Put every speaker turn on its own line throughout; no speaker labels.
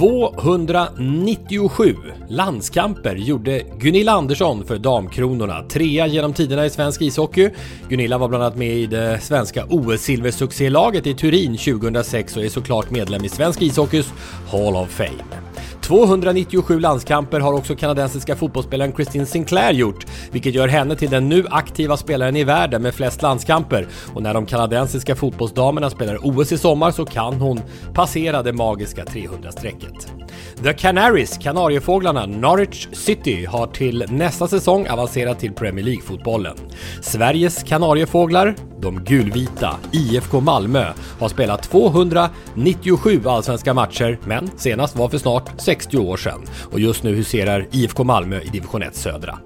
297 landskamper gjorde Gunilla Andersson för Damkronorna. Trea genom tiderna i svensk ishockey. Gunilla var bland annat med i det svenska OS-silversuccélaget i Turin 2006 och är såklart medlem i svensk ishockeys Hall of Fame. 297 landskamper har också kanadensiska fotbollsspelaren Christine Sinclair gjort, vilket gör henne till den nu aktiva spelaren i världen med flest landskamper. Och när de kanadensiska fotbollsdamerna spelar OS i sommar så kan hon passera det magiska 300-strecket. The Canaries, Kanariefåglarna, Norwich City har till nästa säsong avancerat till Premier League-fotbollen. Sveriges Kanariefåglar, de gulvita, IFK Malmö, har spelat 297 allsvenska matcher, men senast var för snart 60 år sedan. Och just nu huserar IFK Malmö i division 1 södra.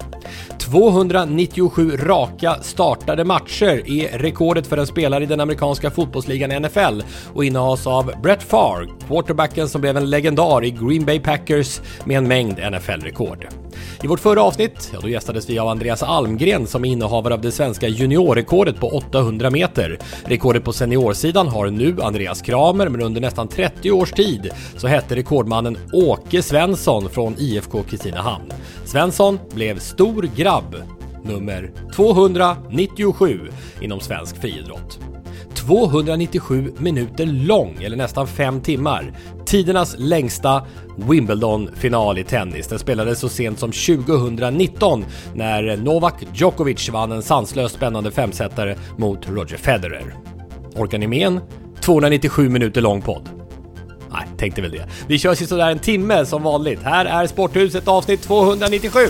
297 raka startade matcher är rekordet för en spelare i den amerikanska fotbollsligan NFL och innehas av Brett Favre, quarterbacken som blev en legendar i Green Bay Packers med en mängd NFL-rekord. I vårt förra avsnitt, ja då gästades vi av Andreas Almgren som är innehavare av det svenska juniorrekordet på 800 meter. Rekordet på seniorsidan har nu Andreas Kramer, men under nästan 30 års tid så hette rekordmannen Åke Svensson från IFK Kristinehamn. Svensson blev stor grabb, nummer 297 inom svensk friidrott. 297 minuter lång, eller nästan 5 timmar. Tidernas längsta Wimbledon-final i tennis. Den spelades så sent som 2019 när Novak Djokovic vann en sanslöst spännande femsetare mot Roger Federer. Orkar ni med en 297 minuter lång podd? Nej, tänkte väl det. Vi kör sådär en timme som vanligt. Här är Sporthuset avsnitt 297.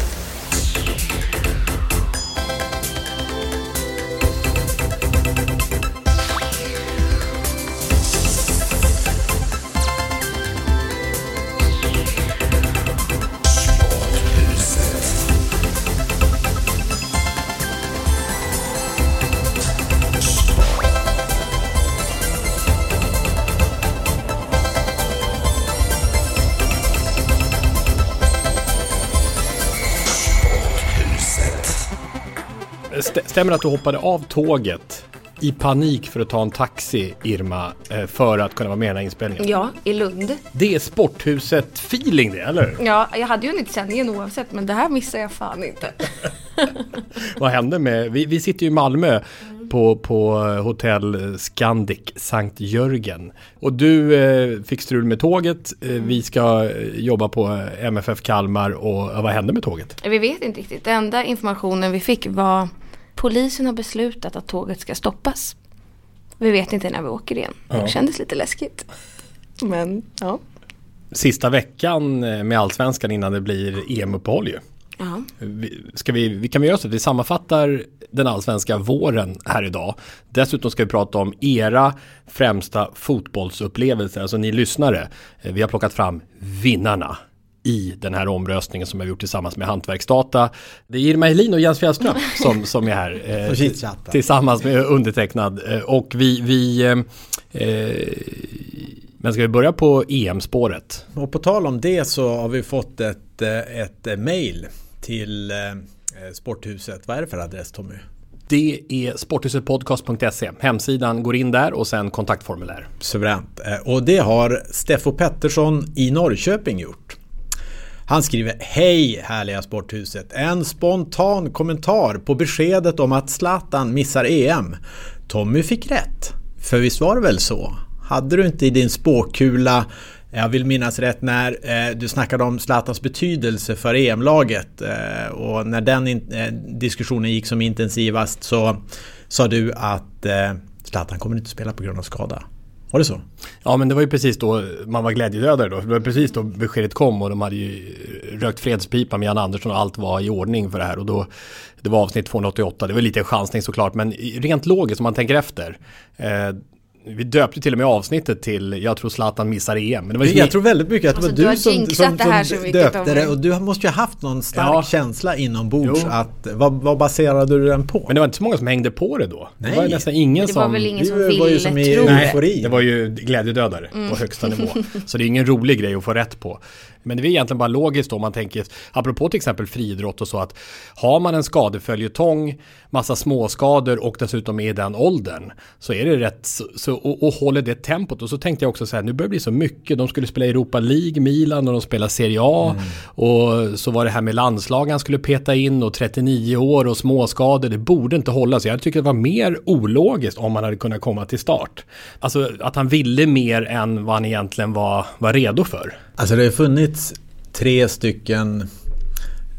Stämmer det att du hoppade av tåget i panik för att ta en taxi, Irma, eh, för att kunna vara med i den här inspelningen?
Ja, i Lund.
Det är Sporthuset-feeling det, eller?
Ja, jag hade ju hunnit sändningen oavsett men det här missar jag fan inte.
Vad hände med... Vi, vi sitter ju i Malmö på, på hotell Scandic Sankt Jörgen. Och du eh, fick strul med tåget. Eh, vi ska eh, jobba på MFF Kalmar och vad hände med tåget?
Vi vet inte riktigt. Den enda informationen vi fick var polisen har beslutat att tåget ska stoppas. Vi vet inte när vi åker igen.
Ja.
Det kändes lite läskigt. Men ja.
Sista veckan eh, med Allsvenskan innan det blir EM-uppehåll ju.
ja.
Ska vi, vi kan vi göra så att vi sammanfattar den allsvenska våren här idag. Dessutom ska vi prata om era främsta fotbollsupplevelser, alltså ni lyssnare. Eh, Vi har plockat fram vinnarna i den här omröstningen som vi har gjort tillsammans med Hantverksdata. Det är Irma Helin och Jens Fjällström som, som är här. eh, tillsammans med undertecknad. Eh, Och vi, vi eh, eh, men ska vi börja på EM-spåret?
Och på tal om det så har vi fått ett, eh, ett mail till eh, Sporthuset. Vad är det för adress Tommy?
Det är sporthusetpodcast.se. Hemsidan går in där och sen kontaktformulär.
Suveränt. Och det har Steffo Pettersson i Norrköping gjort. Han skriver Hej härliga Sporthuset. En spontan kommentar på beskedet om att Zlatan missar EM. Tommy fick rätt. För visst var det väl så? Hade du inte i din spåkula jag vill minnas rätt när eh, du snackade om Zlatans betydelse för EM-laget eh, och när den in, eh, diskussionen gick som intensivast så sa du att eh, Zlatan kommer inte spela på grund av skada. Var det så?
Ja men det var ju precis då man var glädjedödare då. Det var precis då beskedet kom och de hade ju rökt fredspipa med Jan Andersson och allt var i ordning för det här. Och då, det var avsnitt 288, det var lite en chansning såklart. Men rent logiskt om man tänker efter. Eh, vi döpte till och med avsnittet till Jag tror Zlatan missar EM. Men det var
jag tror väldigt mycket att det var
alltså,
du,
du
som, som,
som
döpte det och du måste ju ha haft någon stark ja. känsla inombords.
Jo.
Att, vad, vad baserade du den på?
Men det var inte så många som hängde på det då.
Nej.
Det var nästan ingen
det
som...
var väl ingen som
det
ville
var ju som i
tro det.
Det var ju glädjedödare
Mm.
på högsta nivå. Så det är ingen rolig grej att få rätt på. Men det är egentligen bara logiskt om man tänker, apropå till exempel friidrott och så att har man en skadeföljetong, massa småskador och dessutom är i den åldern så är det rätt, så, så, och, och håller det tempot. Och så tänkte jag också så här, nu börjar det bli så mycket. De skulle spela Europa League, Milan och de spelar Serie A. Och så var det här med landslag han skulle peta in och 39 år och småskador. Det borde inte hålla sig. Jag tycker det var mer ologiskt om han hade kunnat komma till start. Alltså att han ville mer än vad han egentligen var, var redo för.
Alltså det har funnits tre stycken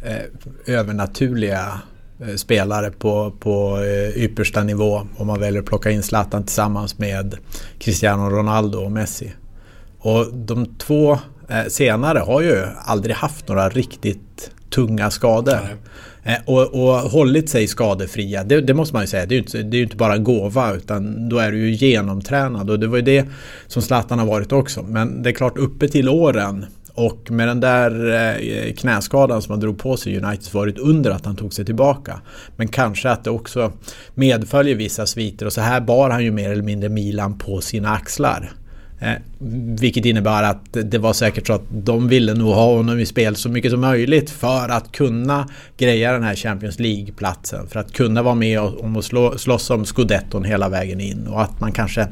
eh, övernaturliga eh, spelare på, på eh, yppersta nivå om man väljer att plocka in Zlatan tillsammans med Cristiano Ronaldo och Messi. Och de två eh, senare har ju aldrig haft några riktigt tunga skador. Nej. Eh, och, och hållit sig skadefria, det, det måste man ju säga. Det är ju inte, det är ju inte bara gåva utan då är du ju genomtränad och det var ju det som Zlatan har varit också. Men det är klart uppe till åren och med den där eh, knäskadan som han drog på sig i United var det ett under att han tog sig tillbaka. Men kanske att det också medföljer vissa sviter och så här bar han ju mer eller mindre Milan på sina axlar. Eh, vilket innebär att det var säkert så att de ville nog ha honom i spel så mycket som möjligt för att kunna greja den här Champions League-platsen. För att kunna vara med om att slå, slåss om scudetton hela vägen in och att man kanske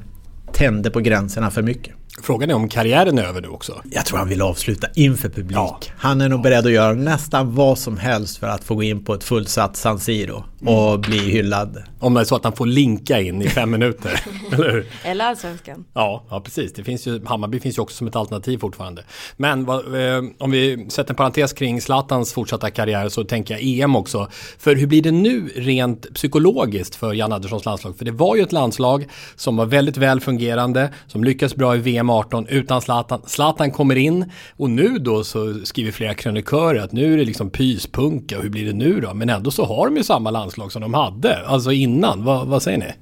tände på gränserna för mycket.
Frågan är om karriären är över nu också.
Jag tror han vill avsluta inför publik.
Ja.
Han är nog beredd att göra nästan vad som helst för att få gå in på ett fullsatt San Siro och bli hyllad.
Om det är så att han får linka in i fem minuter. eller hur?
Eller allsvenskan.
Ja, ja, precis. Det finns ju, Hammarby finns ju också som ett alternativ fortfarande. Men vad, eh, om vi sätter en parentes kring Zlatans fortsatta karriär så tänker jag EM också. För hur blir det nu rent psykologiskt för Jan Anderssons landslag? För det var ju ett landslag som var väldigt väl fungerande, som lyckades bra i VM 18 utan Zlatan. Zlatan kommer in och nu då så skriver flera krönikörer att nu är det liksom pyspunka och hur blir det nu då? Men ändå så har de ju samma landslag som de hade, alltså innan. Vad, vad säger ni?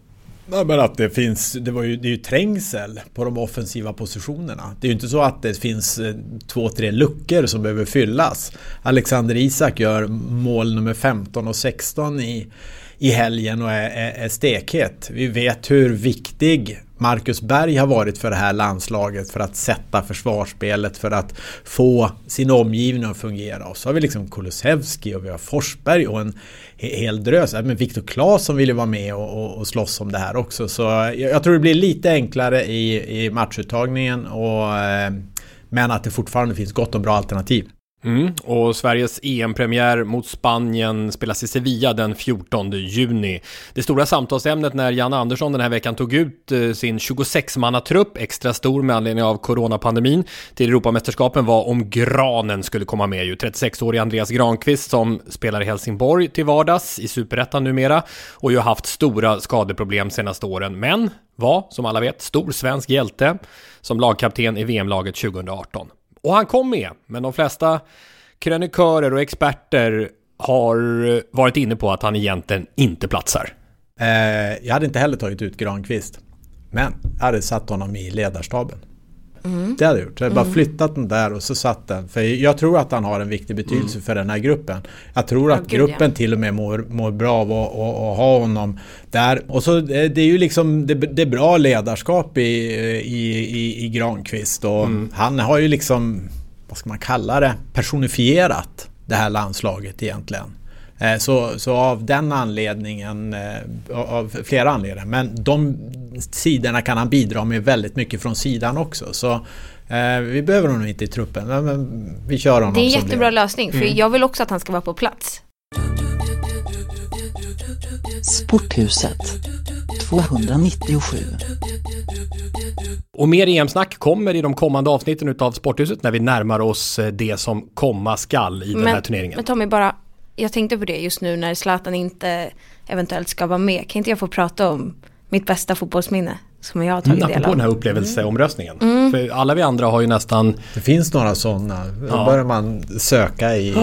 Nej, men att det finns, det, var ju, det är ju trängsel på de offensiva positionerna. Det är ju inte så att det finns eh, två, tre luckor som behöver fyllas. Alexander Isak gör mål nummer 15 och 16 i, i helgen och är, är, är stekhet. Vi vet hur viktig Marcus Berg har varit för det här landslaget för att sätta försvarsspelet, för att få sin omgivning att fungera. Och så har vi liksom Kulusevski och vi har Forsberg och en hel drös. Äh, men Viktor Claesson vill ju vara med och, och, och slåss om det här också. Så jag, jag tror det blir lite enklare i, i matchuttagningen. Och, eh, men att det fortfarande finns gott om bra alternativ.
Mm. Och Sveriges EM-premiär mot Spanien spelas i Sevilla den 14 juni. Det stora samtalsämnet när Jan Andersson den här veckan tog ut eh, sin 26-mannatrupp, extra stor med anledning av coronapandemin, till Europamästerskapen var om Granen skulle komma med. Ju 36-årige Andreas Granqvist som spelar i Helsingborg till vardags i Superettan numera och ju haft stora skadeproblem senaste åren, men var, som alla vet, stor svensk hjälte som lagkapten i VM-laget 2018. Och han kom med, men de flesta krönikörer och experter har varit inne på att han egentligen inte platsar.
Eh, jag hade inte heller tagit ut Granqvist. Men jag hade satt honom i ledarstaben.
Mm.
Det hade jag gjort. Jag hade bara flyttat den där och så satt den. För jag tror att han har en viktig betydelse för den här gruppen. Jag tror att
gud,
gruppen
ja.
till och med mår, mår bra av att, att, att ha honom där. Och så eh, det är ju liksom det, det är bra ledarskap i, i, i, i Granqvist. Och han har ju liksom, vad ska man kalla det, personifierat det här landslaget egentligen. Eh, Så, så av den anledningen, eh, av flera anledningar, men de sidorna kan han bidra med väldigt mycket från sidan också. Så eh, vi behöver honom inte i truppen, men, men vi kör honom
Det är en jättebra
det.
lösning, för jag vill också att han ska vara på plats.
Sporthuset 297
Och mer EM-snack kommer i de kommande avsnitten utav Sporthuset när vi närmar oss det som komma skall i den här turneringen.
men Tommy, bara jag tänkte på det just nu när Zlatan inte eventuellt ska vara med. Kan inte jag få prata om mitt bästa fotbollsminne som jag har tagit
Mm,
del
apropå
av?
den här upplevelseomröstningen.
Mm.
För alla vi andra har ju nästan
Det finns några sådana. Då
Ja.
börjar man söka i,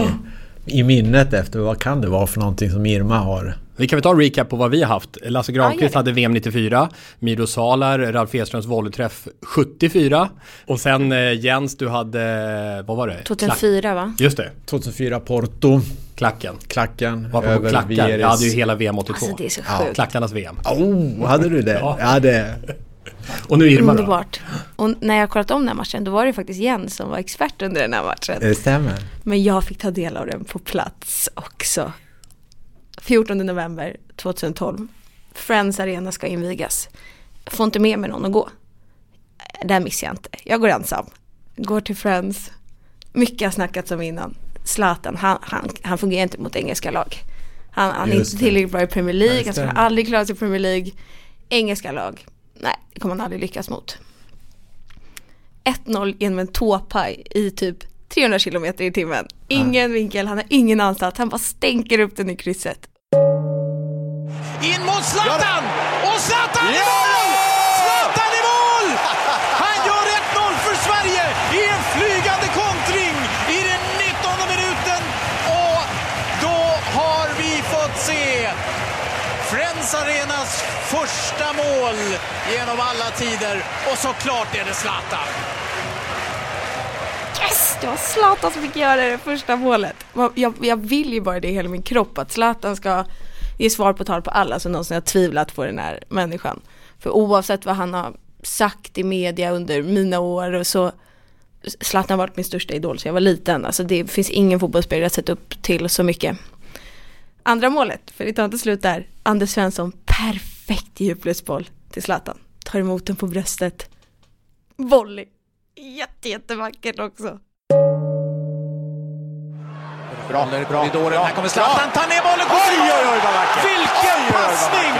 i minnet efter vad kan det vara för någonting som Irma har.
Vi kan väl ta en recap på vad vi har haft. Lasse
Ja,
Granqvist
det.
hade VM 94, Miro Salar, Ralf Edströms volleyträff 74 och sen eh, Jens du hade, vad var det?
2004 va?
Just det,
2004 Porto,
klacken.
klacken,
Varför på
över
klackar?
Vieres.
Jag hade ju hela VM 82.
Alltså det är så
Ja,
sjukt.
Klackarnas VM.
Oh, hade du det?
Ja.
Ja, det.
Och nu Irma då.
Underbart. Och när jag kollat om den här matchen då var det faktiskt Jens som var expert under den här matchen.
Det stämmer.
Men jag fick ta del av den på plats också. 14 november 2012. Friends Arena ska invigas. Jag får inte med mig någon att gå. Där missar jag inte. Jag går ensam. Går till Friends. Mycket har snackats om innan. Zlatan, han, han, han fungerar inte mot engelska lag. Han, han är inte tillräckligt bra i Premier League. Han
stämmer.
aldrig klara sig i Premier League. Engelska lag. Nej, det kommer han aldrig lyckas mot. 1-0 genom en tåpaj i typ 300 km i timmen. Ingen vinkel, han har ingen ansats, han bara stänker upp den i krysset.
In mot Zlatan! Och Zlatan i mål! Zlatan i mål! Han gör 1-0 för Sverige i en flygande kontring i den 19 minuten. Och då har vi fått se Friends Arenas första mål genom alla tider. Och såklart är det Zlatan.
Det var Zlatan som fick göra det första målet. Jag, jag vill ju bara det i hela min kropp, att Zlatan ska ge svar på tal på alla som någonsin har tvivlat på den här människan. För oavsett vad han har sagt i media under mina år och så Zlatan har varit min största idol så jag var liten. Alltså det finns ingen fotbollsspelare jag sett upp till så mycket. Andra målet, för det tar inte slut där. Anders Svensson, perfekt djupledsboll till Zlatan. Tar emot den på bröstet. Volley. Jätte, jättevackert också.
Bra, bra, korridoren. Här kommer Zlatan, tar ner bollen, skjuter i mål! Vilken passning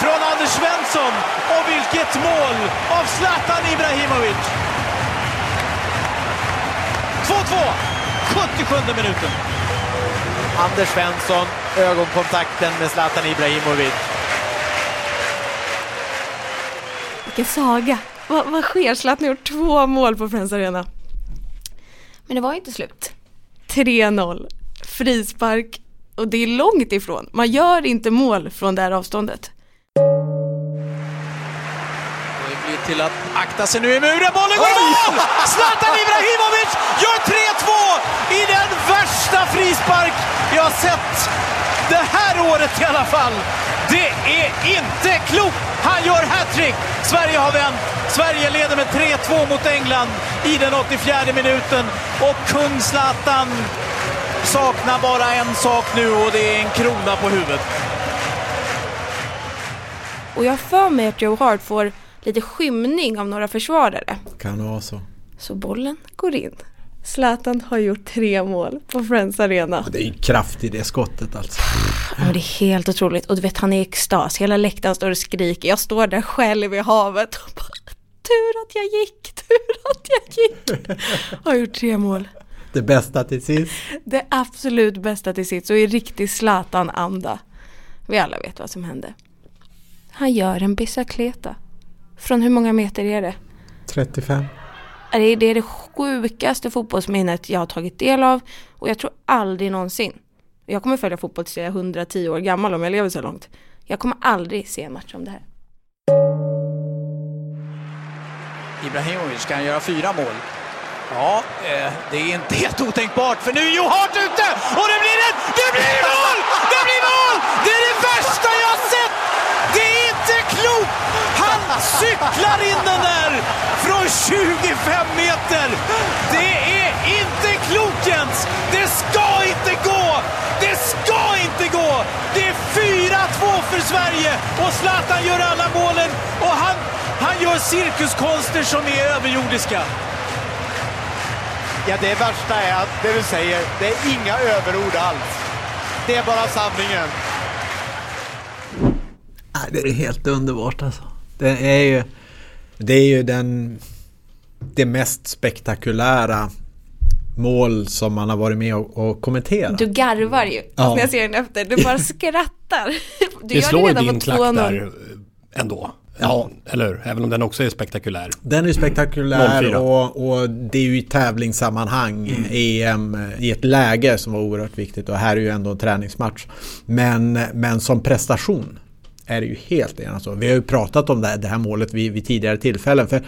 från Anders Svensson! Och vilket mål av Zlatan Ibrahimovic! 2-2, 77 minuten.
Anders Svensson, ögonkontakten med Zlatan Ibrahimovic.
Vilken saga! Vad, vad sker? Zlatan har gjort två mål på Friends Arena. Men det var inte slut. 3-0, frispark och det är långt ifrån. Man gör inte mål från det här avståndet.
Det blir till att akta sig nu i muren. Bollen går i mål! Zlatan Ibrahimovic gör 3-2 i den värsta frispark jag har sett det här året i alla fall. Det är inte klokt! Han gör hattrick. Sverige har vänt. Sverige leder med 3-2 mot England i den 84 minuten. Och kung Zlatan saknar bara en sak nu och det är en krona på huvudet.
Och jag för mig att Joe Hart får lite skymning av några försvarare.
Kan det vara så?
Så bollen går in. Zlatan har gjort tre mål på Friends Arena.
Det är ju kraft i det skottet alltså.
Ja, det är helt otroligt. Och du vet, han är i extas. Hela läktaren står och skriker. Jag står där själv i havet och bara Tur att jag gick, tur att jag gick. Har gjort tre mål.
Det bästa till sist.
Det absolut bästa till sitt. Så i riktig Zlatan-anda. Vi alla vet vad som hände. Han gör en bicicleta. Från hur många meter är det?
35.
Det är det, sjukaste fotbollsminnet jag har tagit del av. Och jag tror aldrig någonsin. Jag kommer följa fotboll tills jag är 110 år gammal om jag lever så långt. Jag kommer aldrig se en match om det här.
Ibrahimovic kan göra fyra mål. Ja, eh, det är inte helt otänkbart för nu är Johart ute och det blir ett, det blir mål! Det blir mål! Det är det värsta jag har sett! Det är inte klokt! Han cyklar in den där från 25 meter! Det är inte klokt Jens! Det ska inte gå! Det ska inte gå! Det är 4-2 för Sverige och Zlatan gör alla målen och han, han gör cirkuskonster som är överjordiska.
Ja, det värsta är att det du säger, det är inga överord alls. Det är bara sanningen.
Det är helt underbart alltså. Det är ju, det är ju den, det mest spektakulära mål som man har varit med och, och kommenterat.
Du garvar ju
Ja.
när jag ser den efter. Du bara skrattar. Du
Det
gör
slår ju
redan
din klack
2-0.
där eh, ändå. Ja. Eller hur? Även om den också är spektakulär.
Den är spektakulär
04.
och, och det är ju i tävlingssammanhang,
Mm.
EM, eh, i ett läge som var oerhört viktigt och här är ju ändå en träningsmatch. Men, men som prestation är det ju helt ena så. Vi har ju pratat om det här, det här målet vid, vid tidigare tillfällen. För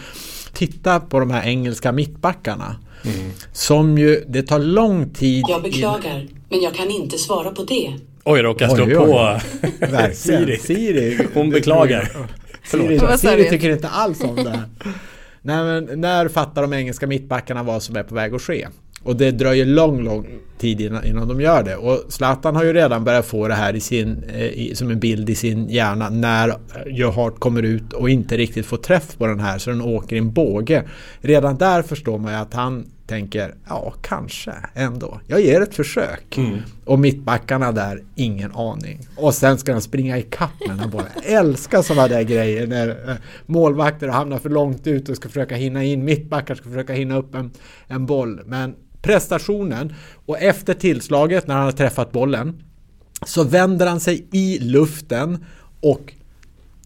titta på de här engelska mittbackarna.
Mm.
Som ju, det tar lång tid.
Jag beklagar, men jag kan inte svara på det.
Oj, råkade slå
Oj,
på. Siri.
Siri.
Hon beklagar.
Siri, Siri tycker inte alls om det. här. Nej, men när fattar de engelska mittbackarna vad som är på väg att ske? Och det dröjer lång, lång tid innan, innan de gör det. Och Zlatan har ju redan börjat få det här i sin, eh, i, som en bild i sin hjärna när Joe Hart kommer ut och inte riktigt får träff på den här så den åker i en båge. Redan där förstår man ju att han tänker, ja kanske ändå. Jag ger ett försök. Och mittbackarna där, ingen aning. Och sen ska de springa i kapp med den här bollen. Älskar sådana där grejer när eh, målvakter hamnar för långt ut och ska försöka hinna in. Mittbackar ska försöka hinna upp en, en boll. Men prestationen och efter tillslaget när han har träffat bollen så vänder han sig i luften och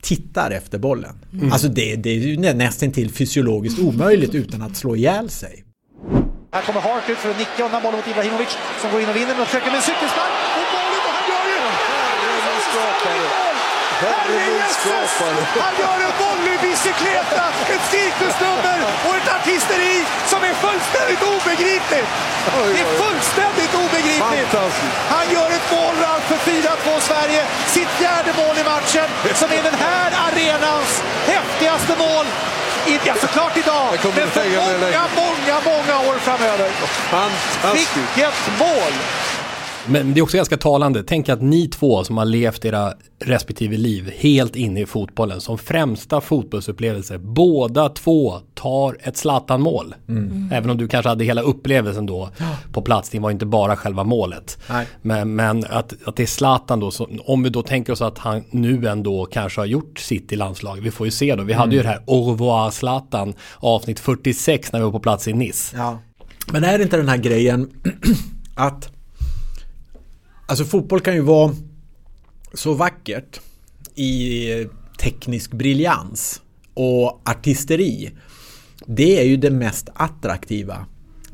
tittar efter bollen. Alltså det, det är ju nä- nästan till fysiologiskt omöjligt utan att slå ihjäl sig.
Här kommer Hart ut för att nicka undan bollen mot Ibrahimovic som går in och vinner och försöker med en cykelspark. Och målet och han gör ju... Herrejösses! Han gör en volleybicicleta, ett cirkusnummer och ett artisteri som är fullständigt obegripligt. Det är fullständigt obegripligt. Han gör ett mål för 4-2 Sverige. Sitt fjärde mål i matchen som är den här arenans häftigaste mål. I, ja, såklart idag, men för många, många, många år framöver. Vilket mål!
Men det är också ganska talande. Tänk att ni två som har levt era respektive liv helt inne i fotbollen som främsta fotbollsupplevelse. Båda två tar ett Zlatan-mål. Även om du kanske hade hela upplevelsen då på plats. Det var inte bara själva målet. Men, men att, att det är Zlatan då. Så, om vi då tänker oss att han nu ändå kanske har gjort sitt i landslaget. Vi får ju se då. Vi hade ju det här Au revoir Zlatan avsnitt 46 när vi var på plats i Nice.
Ja. Men är det inte den här grejen att Alltså fotboll kan ju vara så vackert i teknisk briljans och artisteri. Det är ju det mest attraktiva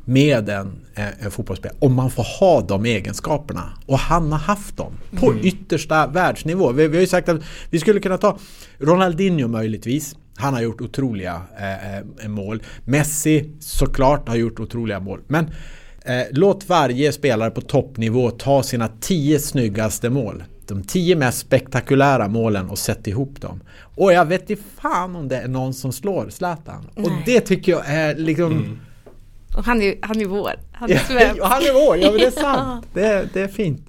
med en, en fotbollsspelare. Om man får ha de egenskaperna. Och han har haft dem på yttersta världsnivå. Vi, vi har ju sagt att vi skulle kunna ta Ronaldinho möjligtvis. Han har gjort otroliga eh, eh, mål. Messi såklart har gjort otroliga mål. Men eh, låt varje spelare på toppnivå ta sina tio snyggaste mål. De tio mest spektakulära målen och sätt ihop dem. Och jag vet inte fan om det är någon som slår Zlatan. Och
Nej.
det tycker jag är liksom...
Och han är, han är vår. Han är svensk.
han är vår, ja men det är sant. Det är, det är fint.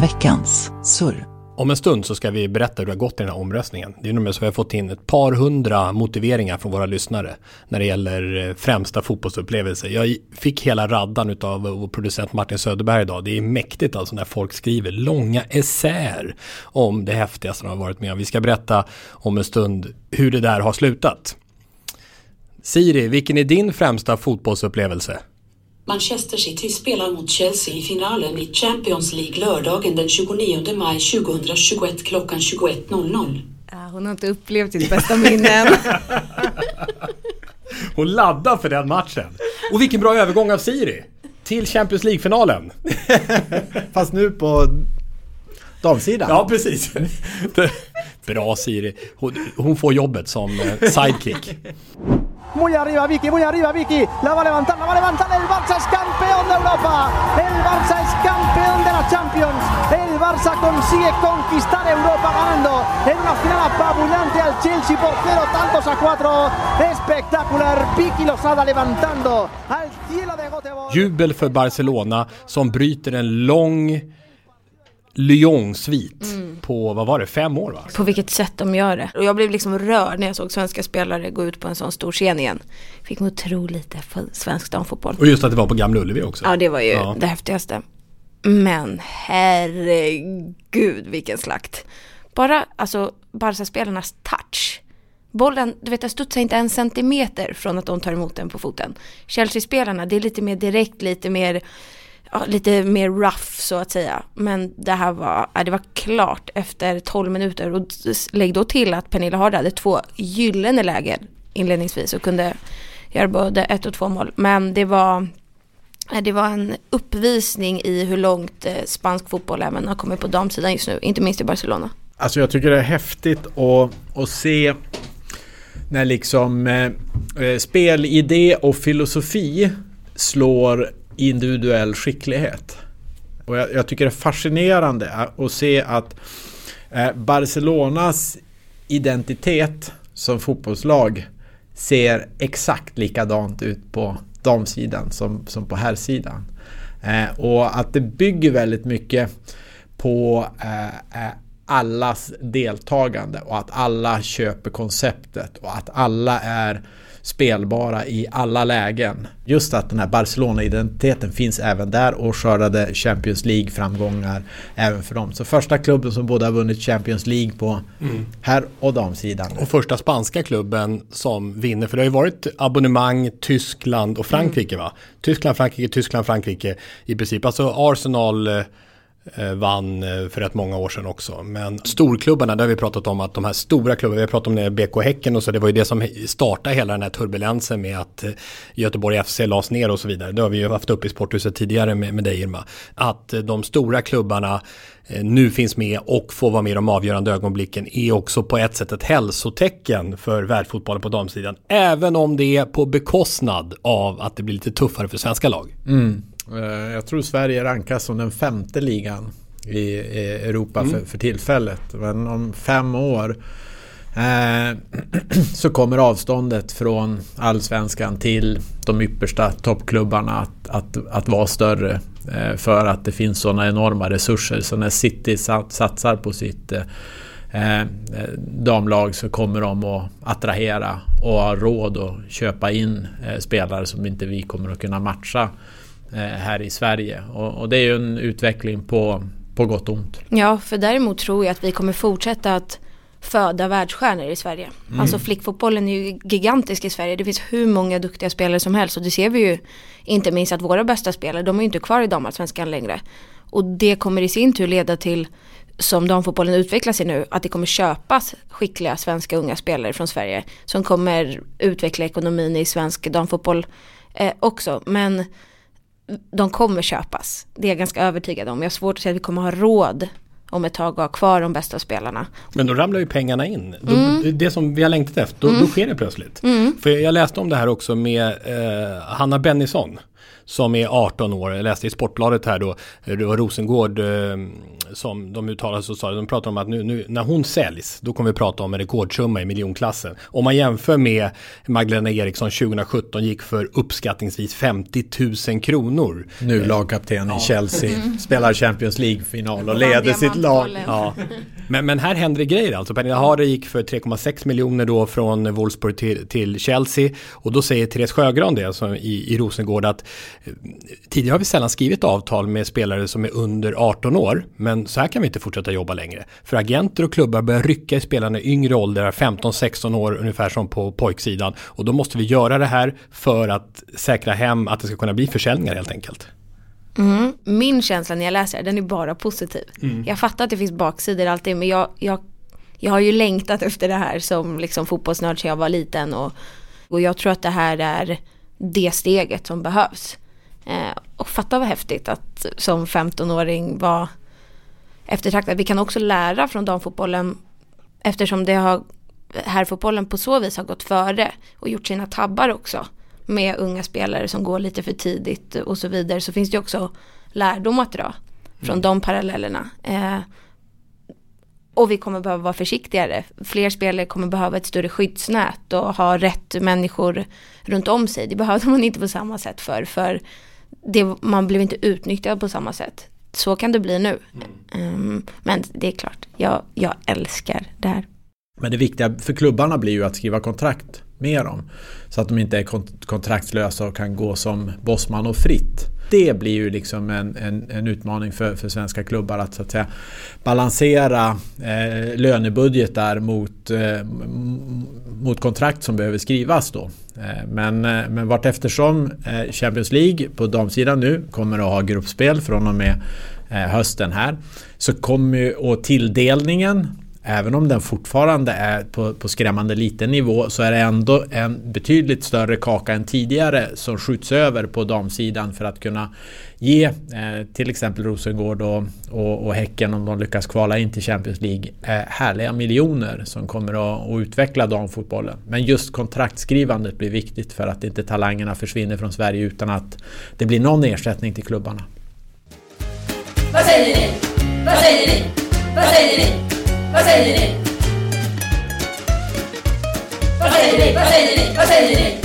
Veckans surr.
Om en stund så ska vi berätta hur det har gått i den här omröstningen. Det är nämligen så att vi har fått in ett par hundra motiveringar från våra lyssnare när det gäller eh, främsta fotbollsupplevelser. Jag fick hela raddan av vår producent Martin Söderberg idag. Det är mäktigt alltså när folk skriver långa essäer om det häftigaste de har varit med om. Vi ska berätta om en stund hur det där har slutat. Siri, vilken är din främsta fotbollsupplevelse?
Manchester City spelar mot Chelsea i finalen i Champions League lördagen den 29 maj 2021 klockan 21.00.
Ja, hon har inte upplevt sitt bästa minne än.
Hon laddar för den matchen. Och vilken bra övergång av Siri till Champions League-finalen.
Fast nu på damsidan.
Ja, precis. Bra Siri. Hon, hon får jobbet som eh, sidekick.
Muy arriba Vicky, muy arriba Vicky. La va a levantar, la va a levantar. El Barça es campeón de Europa. El Barça es campeón de la Champions. El Barça consigue conquistar Europa ganando en una final apabullante al Chelsea por cero tantos a cuatro. Espectacular. Vicky Losada levantando al cielo de Göteborg.
Jubel för Barcelona som bryter en lång Lyon-svit på, vad var det, fem år va?
På vilket sätt de gör det. Och jag blev liksom rörd när jag såg svenska spelare gå ut på en sån stor scen igen. Fick mig att tro lite på svensk damfotboll.
Och just att det var på Gamla Ullevi också.
Ja, det var ju
Ja.
det häftigaste. Men herregud vilken slakt. Bara alltså Barca-spelarnas touch. bollen, du vet den studsar inte en centimeter från att de tar emot den på foten. Chelsea-spelarna, det är lite mer direkt, lite mer, ja, lite mer rough så att säga. Men det här var, ja, det var klart efter 12 minuter och lägg då till att Pernilla Harder hade två gyllene lägen inledningsvis och kunde göra både ett och två mål. Men det var, det var en uppvisning i hur långt eh, spansk fotboll även har kommit på damsidan just nu, inte minst i Barcelona.
Alltså jag tycker det är häftigt att, att se när liksom eh, eh spelidé och filosofi slår individuell skicklighet. Och jag, jag tycker det är fascinerande att se att eh, Barcelonas identitet som fotbollslag ser exakt likadant ut på damsidan som, som på herrsidan. Eh, och att det bygger väldigt mycket på eh, eh allas deltagande och att alla köper konceptet och att alla är spelbara i alla lägen. Just att den här Barcelona-identiteten finns även där och skördade Champions League-framgångar även för dem. Så första klubben som både har vunnit Champions League på mm. herr och damsidan.
Och första spanska klubben som vinner, för det har ju varit abonnemang Tyskland och Frankrike mm. va? Tyskland, Frankrike, Tyskland, Frankrike i princip. Alltså Arsenal eh, vann eh, för rätt många år sedan också. Men storklubbarna, där har vi pratat om att de här stora klubbarna, vi har pratat om det BK Häcken och så, det var ju det som startade hela den här turbulensen med att eh, Göteborg FC lades ner och så vidare. Det har vi ju haft upp i Sporthuset tidigare med, med dig Irma. Att de stora klubbarna nu finns med och får vara med i de avgörande ögonblicken är också på ett sätt ett hälsotecken för världsfotbollen på damsidan. Även om det är på bekostnad av att det blir lite tuffare för svenska lag.
Mm. Eh, jag tror Sverige rankas som den femte ligan i Europa mm. för, för, tillfället. Men om fem år eh, så kommer avståndet från allsvenskan till de yppersta toppklubbarna att, att, att vara större. Eh, för att det finns sådana enorma resurser. Så när City satsar på sitt eh, damlag så kommer de att attrahera och ha råd att köpa in spelare som inte vi kommer att kunna matcha här i Sverige. Och, och, det är ju en utveckling på, på gott och ont.
Ja, för däremot tror jag att vi kommer fortsätta att föda världsstjärnor i Sverige. Mm. Alltså flickfotbollen är ju gigantisk i Sverige. Det finns hur många duktiga spelare som helst och det ser vi ju inte minst att våra bästa spelare, de är ju inte kvar i damallsvenskan längre. Och det kommer i sin tur leda till, som damfotbollen utvecklar sig nu, att det kommer köpas skickliga svenska unga spelare från Sverige som kommer utveckla ekonomin i svensk damfotboll eh, också. Men de kommer köpas. Det är jag ganska övertygad om. Jag har svårt att säga att vi kommer ha råd om ett tag att ha kvar de bästa spelarna.
Men då ramlar ju pengarna in. Mm. det som vi har längtat efter, då, mm. då sker det plötsligt. Mm. För jag läste om det här också med eh, Hanna Bennison som är 18 år. Jag läste i Sportbladet här då, det var Rosengård eh, som de uttalade så sa de pratade om att nu, nu, när hon säljs, då kommer vi prata om en rekordsumma i miljonklassen. Om man jämför med Magdalena Eriksson 2017 gick för uppskattningsvis 50 000 kronor.
Nu lagkapten i Chelsea, mm. spelar Champions League-final och leder sitt lag.
Ja. Men, men här händer det grejer alltså. Pernilla Harder gick för 3,6 miljoner då från Wolfsburg till, till Chelsea. Och då säger Therese Sjögran det alltså i, i Rosengård att tidigare har vi sällan skrivit avtal med spelare som är under 18 år. Men så här kan vi inte fortsätta jobba längre. För agenter och klubbar börjar rycka i spelarna i yngre ålder, 15-16 år ungefär som på pojksidan. Och då måste vi göra det här för att säkra hem att det ska kunna bli försäljningar helt enkelt.
Mm. Min känsla när jag läser det, den är bara positiv. Mm. Jag fattar att det finns baksidor alltid, men jag, jag, jag har ju längtat efter det här som liksom fotbollsnörd sedan jag var liten. Och, och jag tror att det här är det steget som behövs. Eh, och fatta vad häftigt att som 15-åring vara eftertraktad. Vi kan också lära från damfotbollen eftersom det har herrfotbollen på så vis har gått före och gjort sina tabbar också med unga spelare som går lite för tidigt och så vidare så finns det också lärdom att dra från mm. de parallellerna. Eh, och vi kommer behöva vara försiktigare. Fler spelare kommer behöva ett större skyddsnät och ha rätt människor runt om sig. Det behövde man inte på samma sätt för. För det, man blev inte utnyttjad på samma sätt. Så kan det bli nu. Mm. Um, men det är klart, jag, jag älskar det här.
Men det viktiga för klubbarna blir ju att skriva kontrakt med dem. Så att de inte är kontraktslösa och kan gå som bossman och fritt det blir ju liksom en, en, en utmaning för, för svenska klubbar att, så att säga, balansera eh, lönebudgetar mot, eh, mot kontrakt som behöver skrivas då. Eh, men, eh, men vart eftersom eh, Champions League på damsidan nu kommer att ha gruppspel från och med eh, hösten här så kommer ju, och tilldelningen Även om den fortfarande är på, på skrämmande liten nivå så är det ändå en betydligt större kaka än tidigare som skjuts över på damsidan för att kunna ge eh, till exempel Rosengård och, och, och, Häcken om de lyckas kvala in till Champions League eh, härliga miljoner som kommer att, att utveckla damfotbollen. Men just kontraktskrivandet blir viktigt för att inte talangerna försvinner från Sverige utan att det blir någon ersättning till klubbarna. Vad säger ni? Vad säger ni? Vad säger ni? Vad säger ni? Vad säger ni? Vad säger ni? Vad säger ni?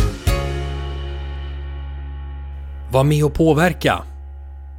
Var med och påverka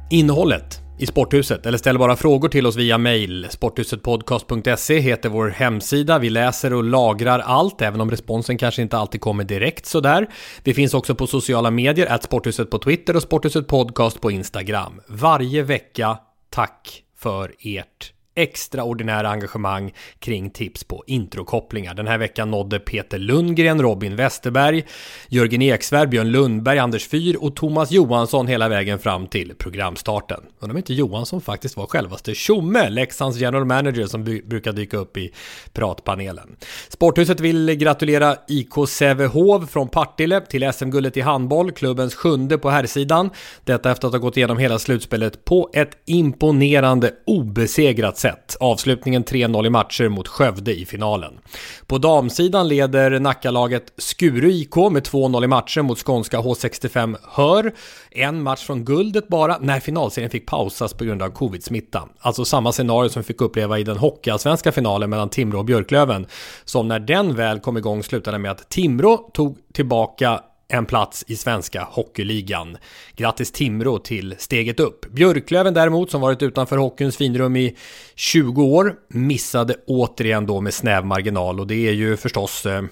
innehållet i Sporthuset eller ställ bara frågor till oss via mail. Sporthusetpodcast.se heter vår hemsida. Vi läser och lagrar allt, även om responsen kanske inte alltid kommer direkt sådär. Vi finns också på sociala medier, att Sporthuset på Twitter och Sporthuset Podcast på Instagram. Varje vecka, tack för ert extraordinära engagemang kring tips på introkopplingar. Den här veckan nådde Peter Lundgren, Robin Westerberg, Jörgen Eksvärd, Björn Lundberg, Anders Fyr och Thomas Johansson hela vägen fram till programstarten. Undrar om inte Johansson faktiskt var självaste Tjomme, Leksands general manager som brukar dyka upp i pratpanelen. Sporthuset vill gratulera IK Sävehof från Partille till SM-guldet i handboll, klubbens sjunde på herrsidan. Detta efter att ha gått igenom hela slutspelet på ett imponerande obesegrat sätt sätt. Avslutningen 3-0 i matcher mot Skövde i finalen. På damsidan leder Nackalaget Skuru IK med 2-0 i matcher mot skånska H65 Hör. En match från guldet bara när finalserien fick pausas på grund av covid-smitta. Alltså samma scenario som vi fick uppleva i den hockeyallsvenska finalen mellan Timrå och Björklöven. Som när den väl kom igång slutade med att Timrå tog tillbaka en plats i svenska hockeyligan. Grattis Timrå till steget upp. Björklöven däremot, som varit utanför hockeyns finrum i 20 år, missade återigen då med snäv marginal och det är ju förstås eh,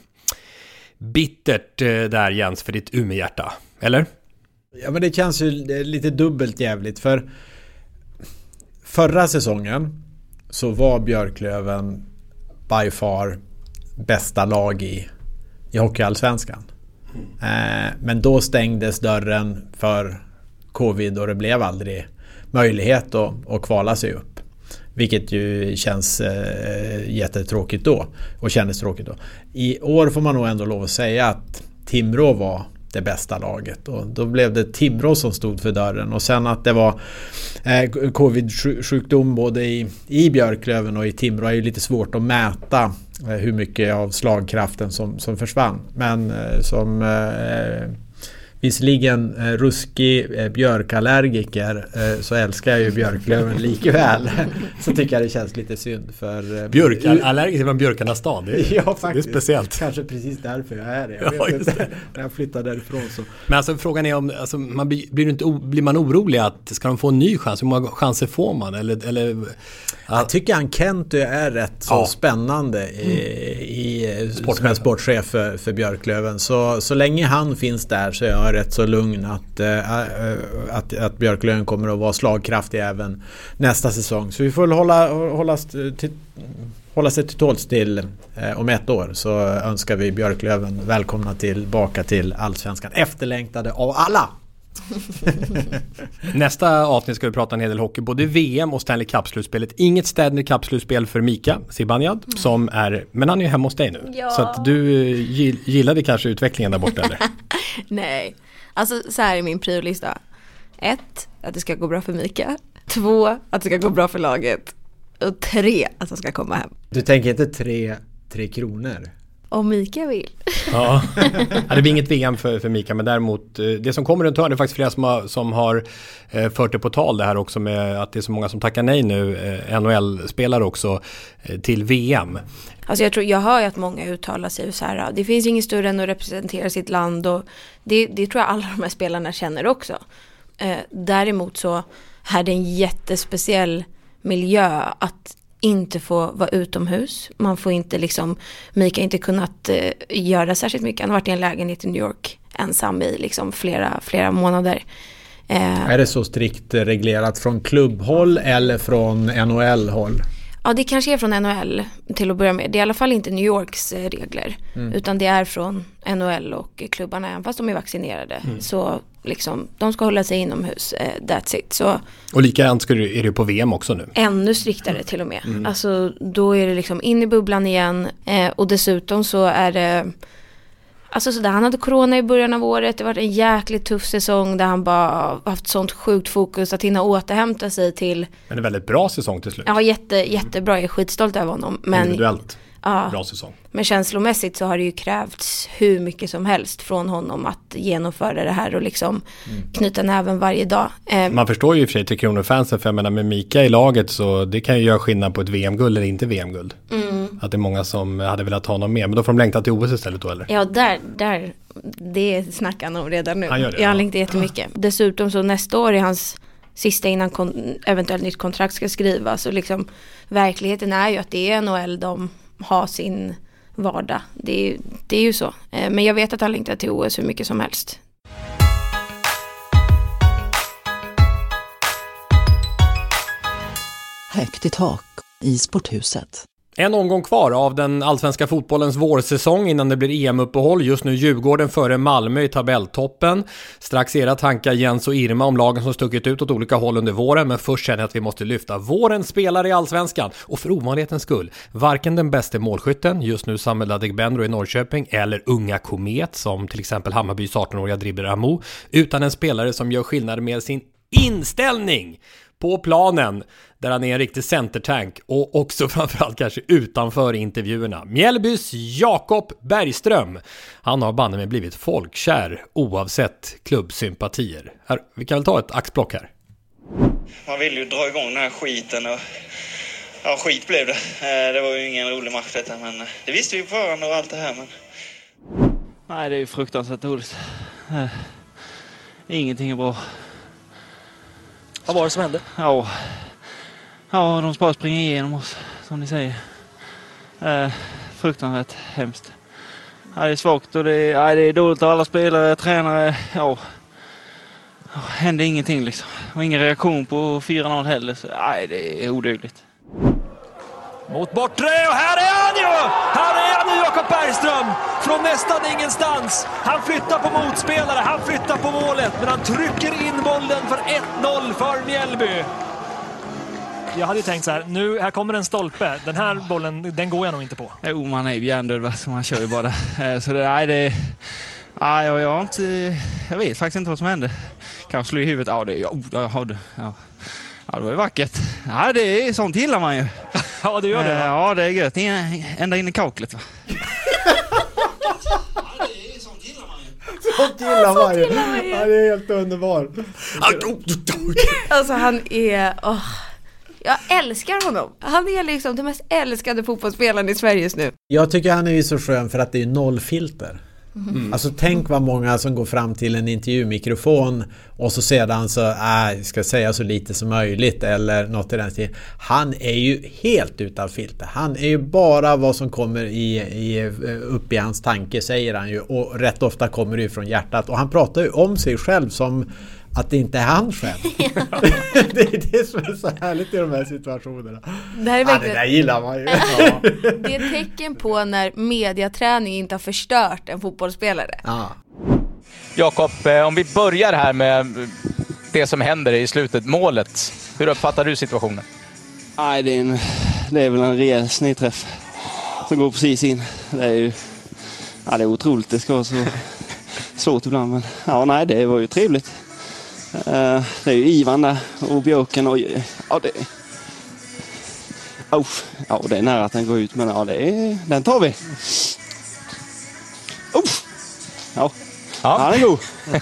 bittert eh, där Jens för ditt Umeåhjärta, eller?
Ja men det känns ju lite dubbelt jävligt för förra säsongen så var Björklöven by far bästa lag i, i Hockeyallsvenskan. Eh, men då stängdes dörren för covid och det blev aldrig möjlighet att, att kvala sig upp. Vilket ju känns eh, jättetråkigt då och kändes tråkigt då. I år får man nog ändå lov att säga att Timrå var det bästa laget. Och då blev det Timrå som stod för dörren och sen att det var eh, covid-sjukdom både i, i Björklöven och i Timrå är ju lite svårt att mäta hur mycket av slagkraften som, som försvann. Men eh, som eh, visserligen eh, ruskig eh, björkallergiker eh, så älskar jag ju björklöven likväl. så tycker jag det känns lite synd för...
Eh, Björkallergiker från Björkarnas stad, det är, ja, faktiskt. det är speciellt.
Kanske precis därför jag är det. Jag ja, vet inte, när jag flyttade därifrån så.
Men alltså frågan är om, alltså, man blir, blir, inte, blir man orolig att ska de få en ny chans? Hur många chanser får man? Eller, eller
jag tycker han Kenty är rätt så ja. spännande i, i, som en sportchef för, för Björklöven. Så, så länge han finns där så är jag rätt så lugn att, äh, att, att Björklöven kommer att vara slagkraftig även nästa säsong. Så vi får hålla, hålla, till, hålla sig till tåls till eh, om ett år så önskar vi Björklöven välkomna tillbaka till Allsvenskan. Efterlängtade av alla!
Nästa avsnitt ska vi prata en hel del hockey, både VM och Stanley Cup-slutspelet. Inget Stanley Cup-slutspel för Mika Zibanejad, mm. som är, men han är ju hemma hos dig nu. Ja. Så att du gillade kanske utvecklingen där borta eller?
Nej, alltså så här är min priolista. Ett, att det ska gå bra för Mika. Två, att det ska gå bra för laget. Och tre, att han ska komma hem.
Du tänker inte tre, tre kronor?
Om Mika vill.
Ja. det blir inget VM för, för Mika men däremot eh, det som kommer runt hörnet, det är faktiskt flera som har, som har eh, fört det på tal det här också med att det är så många som tackar nej nu, eh, NHL-spelare också, till VM.
Alltså jag, tror, jag hör ju att många uttalar sig så här, det finns inget större än att representera sitt land och det, det tror jag alla de här spelarna känner också. däremot så är det en jättespeciell miljö att inte få vara utomhus. Man får inte liksom, Mika har inte kunnat eh, göra särskilt mycket. Han har varit i en lägenhet i New York ensam i liksom flera, flera månader. Eh,
Är det så strikt reglerat från klubbhåll eller från NHL-håll?
Ja, det kanske är från NHL till att börja med. Det är i alla fall inte New Yorks eh, regler.
Mm.
Utan det är från NHL och klubbarna, även fast de är vaccinerade.
Mm.
Så liksom, de ska hålla sig inomhus, eh, that's it. Så
Och likadant är det på VM också nu.
ännu striktare till och med.
Mm.
Alltså då är det liksom in i bubblan igen. Eh, och dessutom så är det Alltså sådär, han hade corona i början av året, det var en jäkligt tuff säsong där han bara haft sånt sjukt fokus att hinna återhämta sig till
Men en väldigt bra säsong till slut.
Ja, jätte, jättebra, jag är skitstolt över honom. Men,
Individuellt.
Ja,
Bra säsong.
men känslomässigt så har det ju krävts hur mycket som helst från honom att genomföra det här och liksom knyta näven varje dag. Eh,
Man förstår ju i och för sig Tre Kronor-fansen, för jag menar med Mika i laget så det kan ju göra skillnad på ett VM-guld eller inte VM-guld.
mm.
Att det är många som hade velat ha honom med, men då får de längta till OS istället då eller?
Ja, där, där, det snackar han om redan nu.
Han gör det,
ja, han
ja.
längtar jättemycket. Dessutom så nästa år är hans sista innan kon- eventuellt nytt kontrakt ska skrivas och liksom verkligheten är ju att det är NHL de ha sin vardag. Det är, ju- det är ju så. Eh, men jag vet att han längtar till OS hur mycket som helst.
Högt i tak i sporthuset.
En omgång kvar av den allsvenska fotbollens vårsäsong innan det blir EM-uppehåll. Just nu Djurgården före Malmö i tabelltoppen. Strax era tankar Jens och Irma om lagen som stuckit ut åt olika håll under våren. Men först känner jag att vi måste lyfta vårens spelare i allsvenskan. Och för ovanlighetens skull, varken den bästa målskytten, just nu Samuel Adegbenro i Norrköping, eller unga Komet som till exempel Hammarbys 18-åriga Dribber Amo, utan en spelare som gör skillnad med sin inställning på planen där han är en riktig centertank och också framförallt kanske utanför intervjuerna. Mjällbys Jakob Bergström. Han har banne mig blivit folkkär oavsett klubbsympatier. Här, vi kan väl ta ett axplock här.
Man vill ju dra igång den här skiten och ja, skit blev det. Eh, Det var ju ingen rolig match detta, men eh, det visste vi på förhand och allt det här. Men...
Nej, det är ju fruktansvärt dåligt. Eh, Ingenting är bra.
Vad var det som hände?
Ja, ja de bara springer igenom oss, som ni säger. Eh, fruktansvärt hemskt. Ja, det är svagt och det är, ja, det är dåligt av alla spelare, tränare. Ja, Ja, hände ingenting liksom. Och ingen reaktion på 4-0 heller. Så, nej, det är odugligt.
Mot bortre och här är han ju! Här är han nu, Jakob Bergström! Från nästan ingenstans. Han flyttar på motspelare, han flyttar på målet, men han trycker in bollen för 1-0 för Mjällby. Jag hade ju tänkt så här, nu här kommer en stolpe. Den här bollen, den går jag nog inte på.
Jo, man är ju hjärndöd så man kör ju bara. Eh, så det, nej, det... Nej, jag, jag, har inte, jag vet faktiskt inte vad som hände. Kanske slog i huvudet. Ja, det, oh, ja, ja, ja ja, det var ju vackert. Ja, det är, sånt gillar man ju.
Ja, det gör det,
Eh,
va?
Ja, det är gött. Ända in i kaklet. Va?
Sånt gillar man ju. Ja, det är helt underbart.
Alltså han är, åh, jag älskar honom. Han är liksom den mest älskade fotbollsspelaren i Sverige just nu.
Jag tycker han är ju så skön för att det är noll
Mm.
Alltså tänk vad många som går fram till en intervjumikrofon och så sedan så, äh, ska säga så lite som möjligt eller något i den stilen. Han är ju helt utan filter. Han är ju bara vad som kommer i, i, eh, upp i hans tanke säger han ju och rätt ofta kommer det ju från hjärtat och han pratar ju om sig själv som att det inte är han själv. det är det som är så härligt i de här situationerna.
Det här är
ja, det
verkligen-
där gillar man ju.
Det är ett tecken på när mediaträning inte har förstört en fotbollsspelare.
Ja.
Jakob, eh, om vi börjar här med det som händer i slutet, målet. Hur uppfattar du situationen?
Nej, det är, en, det är väl en rejäl snedträff som går precis in. Det är ju ja, det är otroligt. Det ska vara så svårt ibland. Men ja, nej, det var ju trevligt. Eh, det är ju Ivan där och Björken och ja, det, oh, ja, det är nära att den går ut, men ja, det är, den tar vi. Oh, ja. ja, den är god.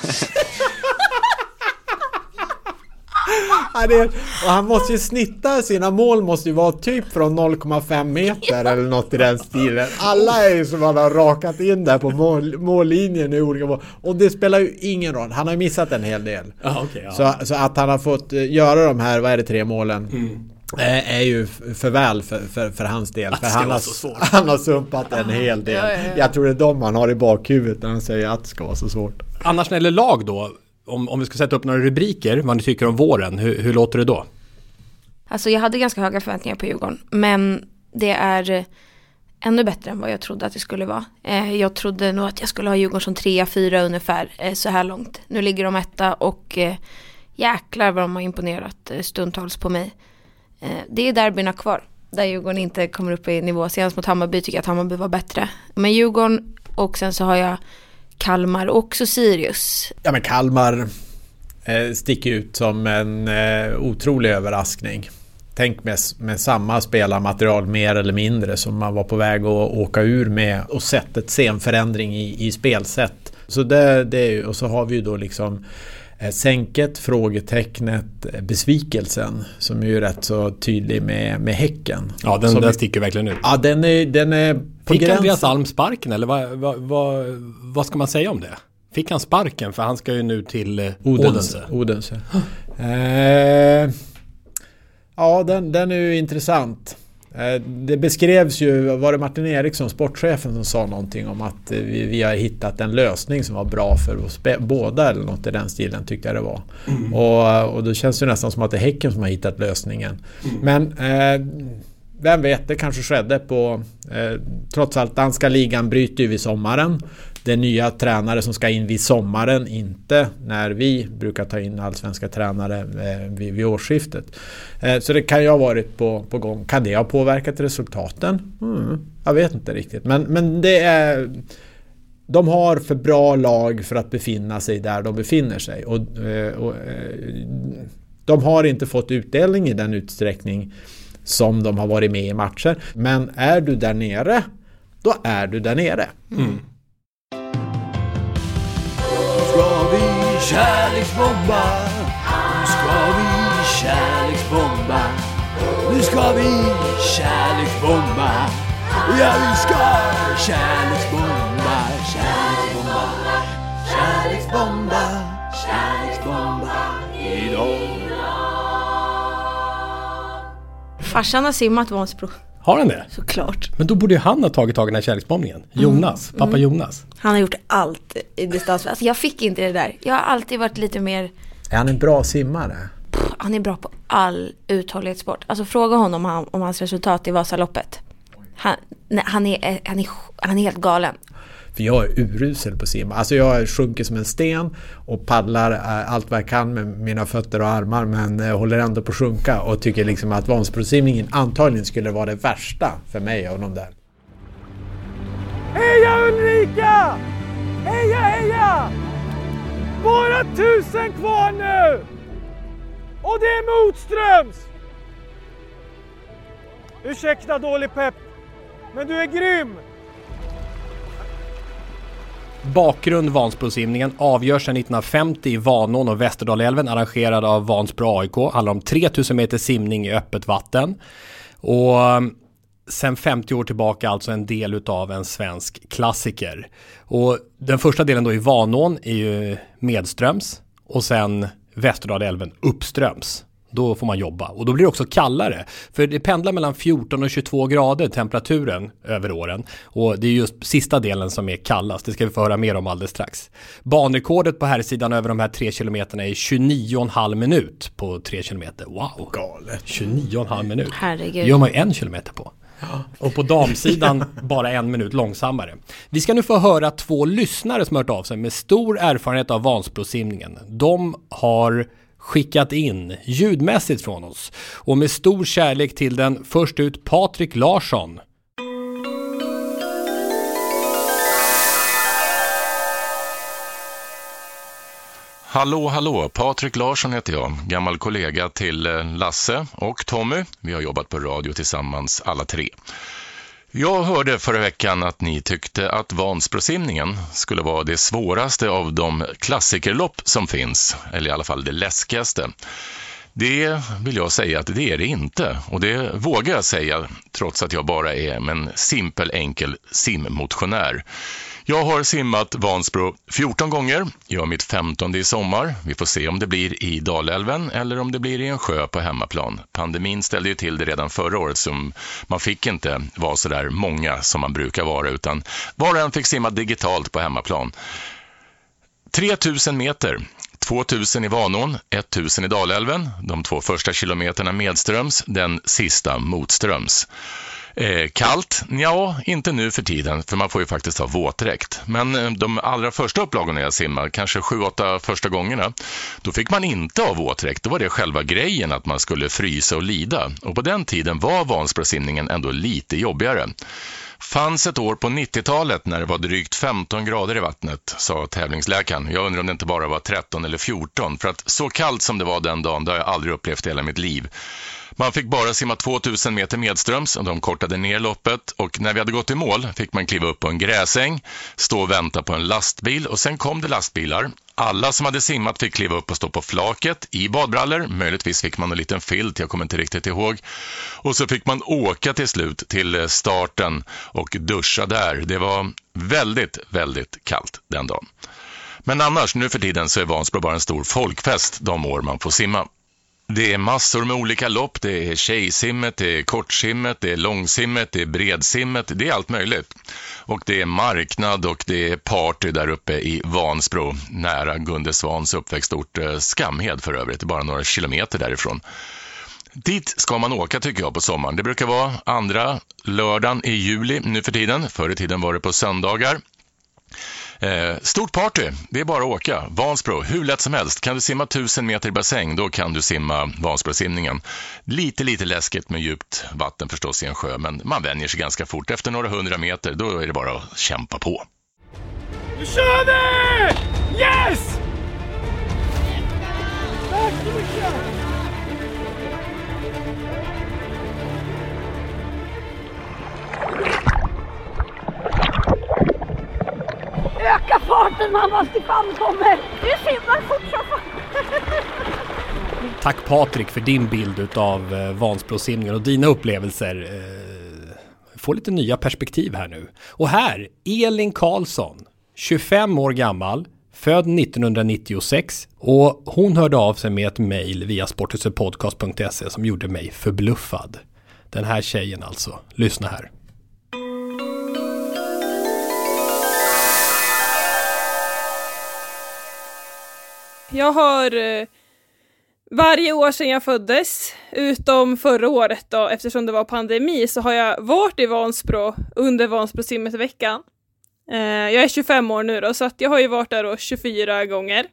Det är, och han måste ju snitta sina mål måste ju vara typ från 0,5 meter eller något i den stilen. Alla är ju som han har rakat in där på mål, mållinjen i olika mål. Och det spelar ju ingen roll. Han har ju missat en hel del.
Ja, okej, ja.
så, så att han har fått eh, göra de här, vad är det, tre målen. eh, Är ju för väl för, för, för hans del.
Att det
För han har,
så svårt.
han har sumpat en hel del.
Ja, ja, ja.
Jag tror det är de han har i bakhuvudet när han säger att det ska vara så svårt.
Annars när det gäller lag då, om, om vi ska sätta upp några rubriker, vad ni tycker om våren, hur, hur låter det då?
Alltså jag hade ganska höga förväntningar på Djurgården. Men det är ännu bättre än vad jag trodde att det skulle vara. Eh, jag trodde nog att jag skulle ha Djurgården som trea, fyra ungefär eh, så här långt. Nu ligger de etta och eh, jäklar vad de har imponerat eh, stundtals på mig. Eh, det är derbyna kvar. Där Djurgården inte kommer upp i nivå. Senast mot Hammarby tycker jag att Hammarby var bättre. Men Djurgården och sen så har jag Kalmar och också Sirius.
Ja men Kalmar eh, sticker ut som en eh, otrolig överraskning. Tänk med, med samma spelarmaterial mer eller mindre som man var på väg att åka ur med och sett ett scenförändring i, i spelsätt. Så det, det, och så har vi ju då liksom eh, sänket, frågetecknet, besvikelsen som är ju rätt så tydlig med, med Häcken.
Ja, den, den sticker verkligen ut.
Ja, den är, den är
Fick gränsen. Andreas Alm sparken eller vad, vad, vad, vad ska man säga om det? Fick han sparken för han ska ju nu till eh, Odense.
Odense. eh, Ja, den, den är ju intressant. Eh, det beskrevs ju, var det Martin Eriksson, sportchefen, som sa någonting om att eh, vi, vi har hittat en lösning som var bra för oss båda eller något i den stilen tyckte jag det var. Mm. Och, och då känns det nästan som att det är Häcken som har hittat lösningen. Mm. Men eh, vem vet, det kanske skedde på... Eh, trots allt, danska ligan bryter ju vid sommaren det är nya tränare som ska in vid sommaren, inte när vi brukar ta in allsvenska tränare eh, vid, vid årsskiftet. Eh, så det kan ju ha varit på, på gång. Kan det ha påverkat resultaten? Mm, jag vet inte riktigt. Men, men det är... De har för bra lag för att befinna sig där de befinner sig. Och, eh, och, eh, de har inte fått utdelning i den utsträckning som de har varit med i matcher. Men är du där nere, då är du där nere. Mm. kärleksbomba Nu ska vi kärleksbomba Nu ska vi kärleksbomba Ja, vi ska kärleksbomba Kärleksbomba Kärleksbomba Kärleksbomba idag
Farsan har simmat Vansbro.
Har han det?
Såklart.
Men då borde ju han ha tagit tag i den här kärleksbombningen. Mm. Jonas, mm. pappa mm. Jonas.
Han har gjort allt i distans. Alltså jag fick inte det där. Jag har alltid varit lite mer...
Är han en bra simmare?
han är bra på all uthållighetssport. Alltså fråga honom om, om hans resultat i Vasaloppet. Han, nej, han, är, han, är, han är helt galen.
För jag är urusel på att simma. Alltså jag sjunker som en sten och paddlar eh, allt vad jag kan med mina fötter och armar men eh, håller ändå på att sjunka och tycker liksom att Vansbrosimningen antagligen skulle vara det värsta för mig av de där.
Heja Ulrika! Heja heja! Bara tusen kvar nu! Och det är motströms! Ursäkta dålig pepp, men du är grym!
Bakgrund Vansbrosimningen avgörs sedan 1950 i Vanån och Västerdalälven arrangerad av Vansbro AIK. Handlar om 3000 meter simning i öppet vatten. Och eh, sen 50 år tillbaka alltså en del utav en svensk klassiker. Och den första delen då i Vanån är ju medströms och sen Västerdalälven uppströms då får man jobba. Och då blir det också kallare. För det pendlar mellan 14 och 22 grader temperaturen över åren. Och det är just sista delen som är kallast. Det ska vi få höra mer om alldeles strax. Banrekordet på här sidan över de här tre kilometerna är 29,5 minut på tre kilometer. Wow!
Galet.
29,5 minut.
Herregud.
Det gör man ju en kilometer på. Och på damsidan bara en minut långsammare. Vi ska nu få höra två lyssnare som har hört av sig med stor erfarenhet av Vansbrosimningen. De har skickat in ljudmässigt från oss. Och med stor kärlek till den först ut Patrik Larsson.
Hallå, hallå! Patrik Larsson heter jag, gammal kollega till eh, Lasse och Tommy. Vi har jobbat på radio tillsammans alla tre. Jag hörde förra veckan att ni tyckte att Vansbrosimningen skulle vara det svåraste av de klassikerlopp som finns, eller i alla fall det läskigaste. Det vill jag säga att det är det inte och det vågar jag säga trots att jag bara är en simpel enkel simmotionär. Jag har simmat Vansbro 14 gånger, gör mitt 15 i sommar. Vi får se om det blir i Dalälven eller om det blir i en sjö på hemmaplan. Pandemin ställde ju till det redan förra året så man fick inte vara så där många som man brukar vara utan var och en fick simma digitalt på hemmaplan. 3000 meter 2000 i Vanån, 1000 i Dalälven, de två första kilometerna medströms, den sista motströms. Eh, kallt? Ja, inte nu för tiden, för man får ju faktiskt ha våtdräkt. Men eh, de allra första upplagorna jag simmade, kanske sju, åtta första gångerna, då fick man inte ha våtdräkt. Då var det själva grejen att man skulle frysa och lida. Och på den tiden var Vansbrosimningen ändå lite jobbigare. Fanns ett år på 90-talet när det var drygt 15 grader i vattnet, sa tävlingsläkaren. Jag undrar om det inte bara var 13 eller 14, för att så kallt som det var den dagen, det har jag aldrig upplevt i hela mitt liv. Man fick bara simma 2000 meter medströms och de kortade ner loppet och när vi hade gått i mål fick man kliva upp på en gräsäng, stå och vänta på en lastbil och sen kom det lastbilar. Alla som hade simmat fick kliva upp och stå på flaket i badbrallor. Möjligtvis fick man en liten filt, jag kommer inte riktigt ihåg. Och så fick man åka till slut till eh, starten och duscha där. Det var väldigt, väldigt kallt den dagen. Men annars, nu för tiden, så är Vansbro bara en stor folkfest de år man får simma. Det är massor med olika lopp. Det är tjejsimmet, det är kortsimmet, det är långsimmet, det är bredsimmet. Det är allt möjligt. Och det är marknad och det är party där uppe i Vansbro, nära Gunde Svans uppväxtort eh, Skamhed för övrigt, bara några kilometer därifrån. Dit ska man åka tycker jag på sommaren. Det brukar vara andra lördagen i juli nu för tiden. Förr i tiden var det på söndagar. Eh, stort party, det är bara att åka. Vansbro, hur lätt som helst. Kan du simma 1000 meter i bassäng, då kan du simma Vansbrosimningen. Lite, lite läskigt med djupt vatten förstås i en sjö, men man vänjer sig ganska fort. Efter några hundra meter, då är det bara att kämpa på.
Nu kör vi! Yes! Tack så mycket!
Öka farten mamma, Stefan kommer! Du simmar fort som fan!
Tack Patrik för din bild av eh, Vansbrosimningen och dina upplevelser. Eh, får lite nya perspektiv här nu. Och här, Elin Karlsson, 25 år gammal, född 1996 och hon hörde av sig med ett mejl via sporthusetpodcast.se som gjorde mig förbluffad. Den här tjejen alltså. Lyssna här.
Jag har eh, varje år sedan jag föddes, utom förra året då, eftersom det var pandemi, så har jag varit i Vansbro under Vansbrosimmet-veckan. Eh, jag är 25 år nu då, så att jag har ju varit där då 24 gånger.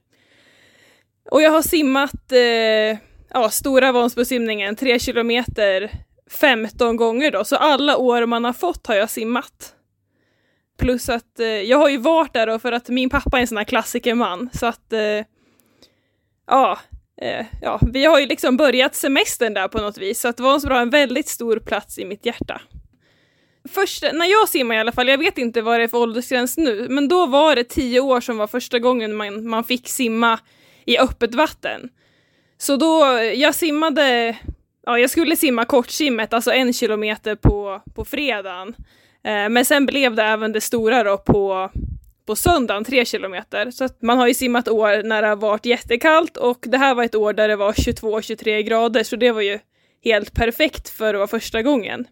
Och jag har simmat eh, ja, stora Vansbrosimningen, 3 kilometer, 15 gånger då, så alla år man har fått har jag simmat. Plus att eh, jag har ju varit där då för att min pappa är en sån här klassikerman, så att eh, ja, eh, ja, vi har ju liksom börjat semestern där på något vis, så att Vansbro har en väldigt stor plats i mitt hjärta. Först, när jag simmar i alla fall, jag vet inte vad det är för åldersgräns nu, men då var det tio år som var första gången man, man fick simma i öppet vatten. Så då, jag simmade, ja jag skulle simma kortsimmet, alltså en kilometer på, på fredagen. Eh, men sen blev det även det stora då på, på söndagen, tre kilometer. Så att man har ju simmat år när det har varit jättekallt och det här var ett år där det var 22-23 grader, så det var ju helt perfekt för att vara första gången.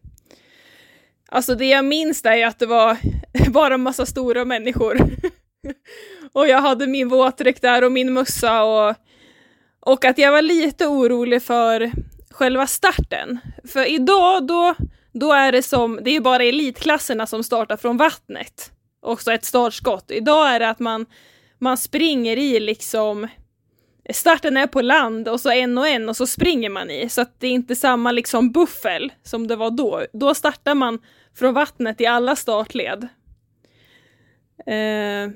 Alltså det jag minns är att det var bara en massa stora människor. och jag hade min våtdräkt där och min mössa och, och att jag var lite orolig för själva starten. För idag då, då är det som, det är bara elitklasserna som startar från vattnet också ett startskott. Idag är det att man, man springer i liksom Starten är på land och så en och en och så springer man i, så att det är inte samma liksom buffel som det var då. Då startar man från vattnet i alla startled. Eh,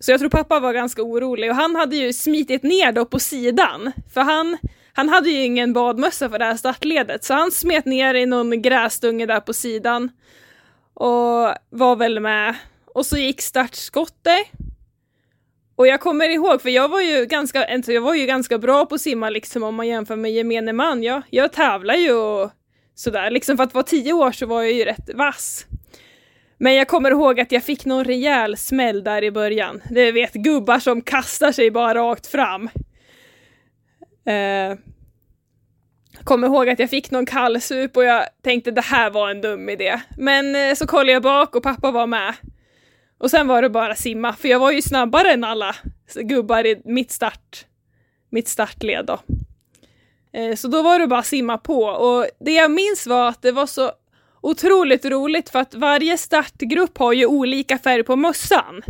så jag tror pappa var ganska orolig och han hade ju smitit ner då på sidan, för han, han hade ju ingen badmössa för det här startledet, så han smet ner i någon gräsdunge där på sidan och var väl med och så gick startskottet. Och jag kommer ihåg, för jag var ju ganska, alltså jag var ju ganska bra på att simma liksom om man jämför med gemene man. Jag, jag tävlar ju och sådär, liksom för att vara tio år så var jag ju rätt vass. Men jag kommer ihåg att jag fick någon rejäl smäll där i början. Det vet gubbar som kastar sig bara rakt fram. Eh, kommer ihåg att jag fick någon kallsup och jag tänkte det här var en dum idé. Men eh, så kollade jag bak och pappa var med. Och sen var det bara simma, för jag var ju snabbare än alla gubbar i mitt start, mitt startled då. Eh, så då var det bara att simma på och det jag minns var att det var så otroligt roligt för att varje startgrupp har ju olika färg på mössan.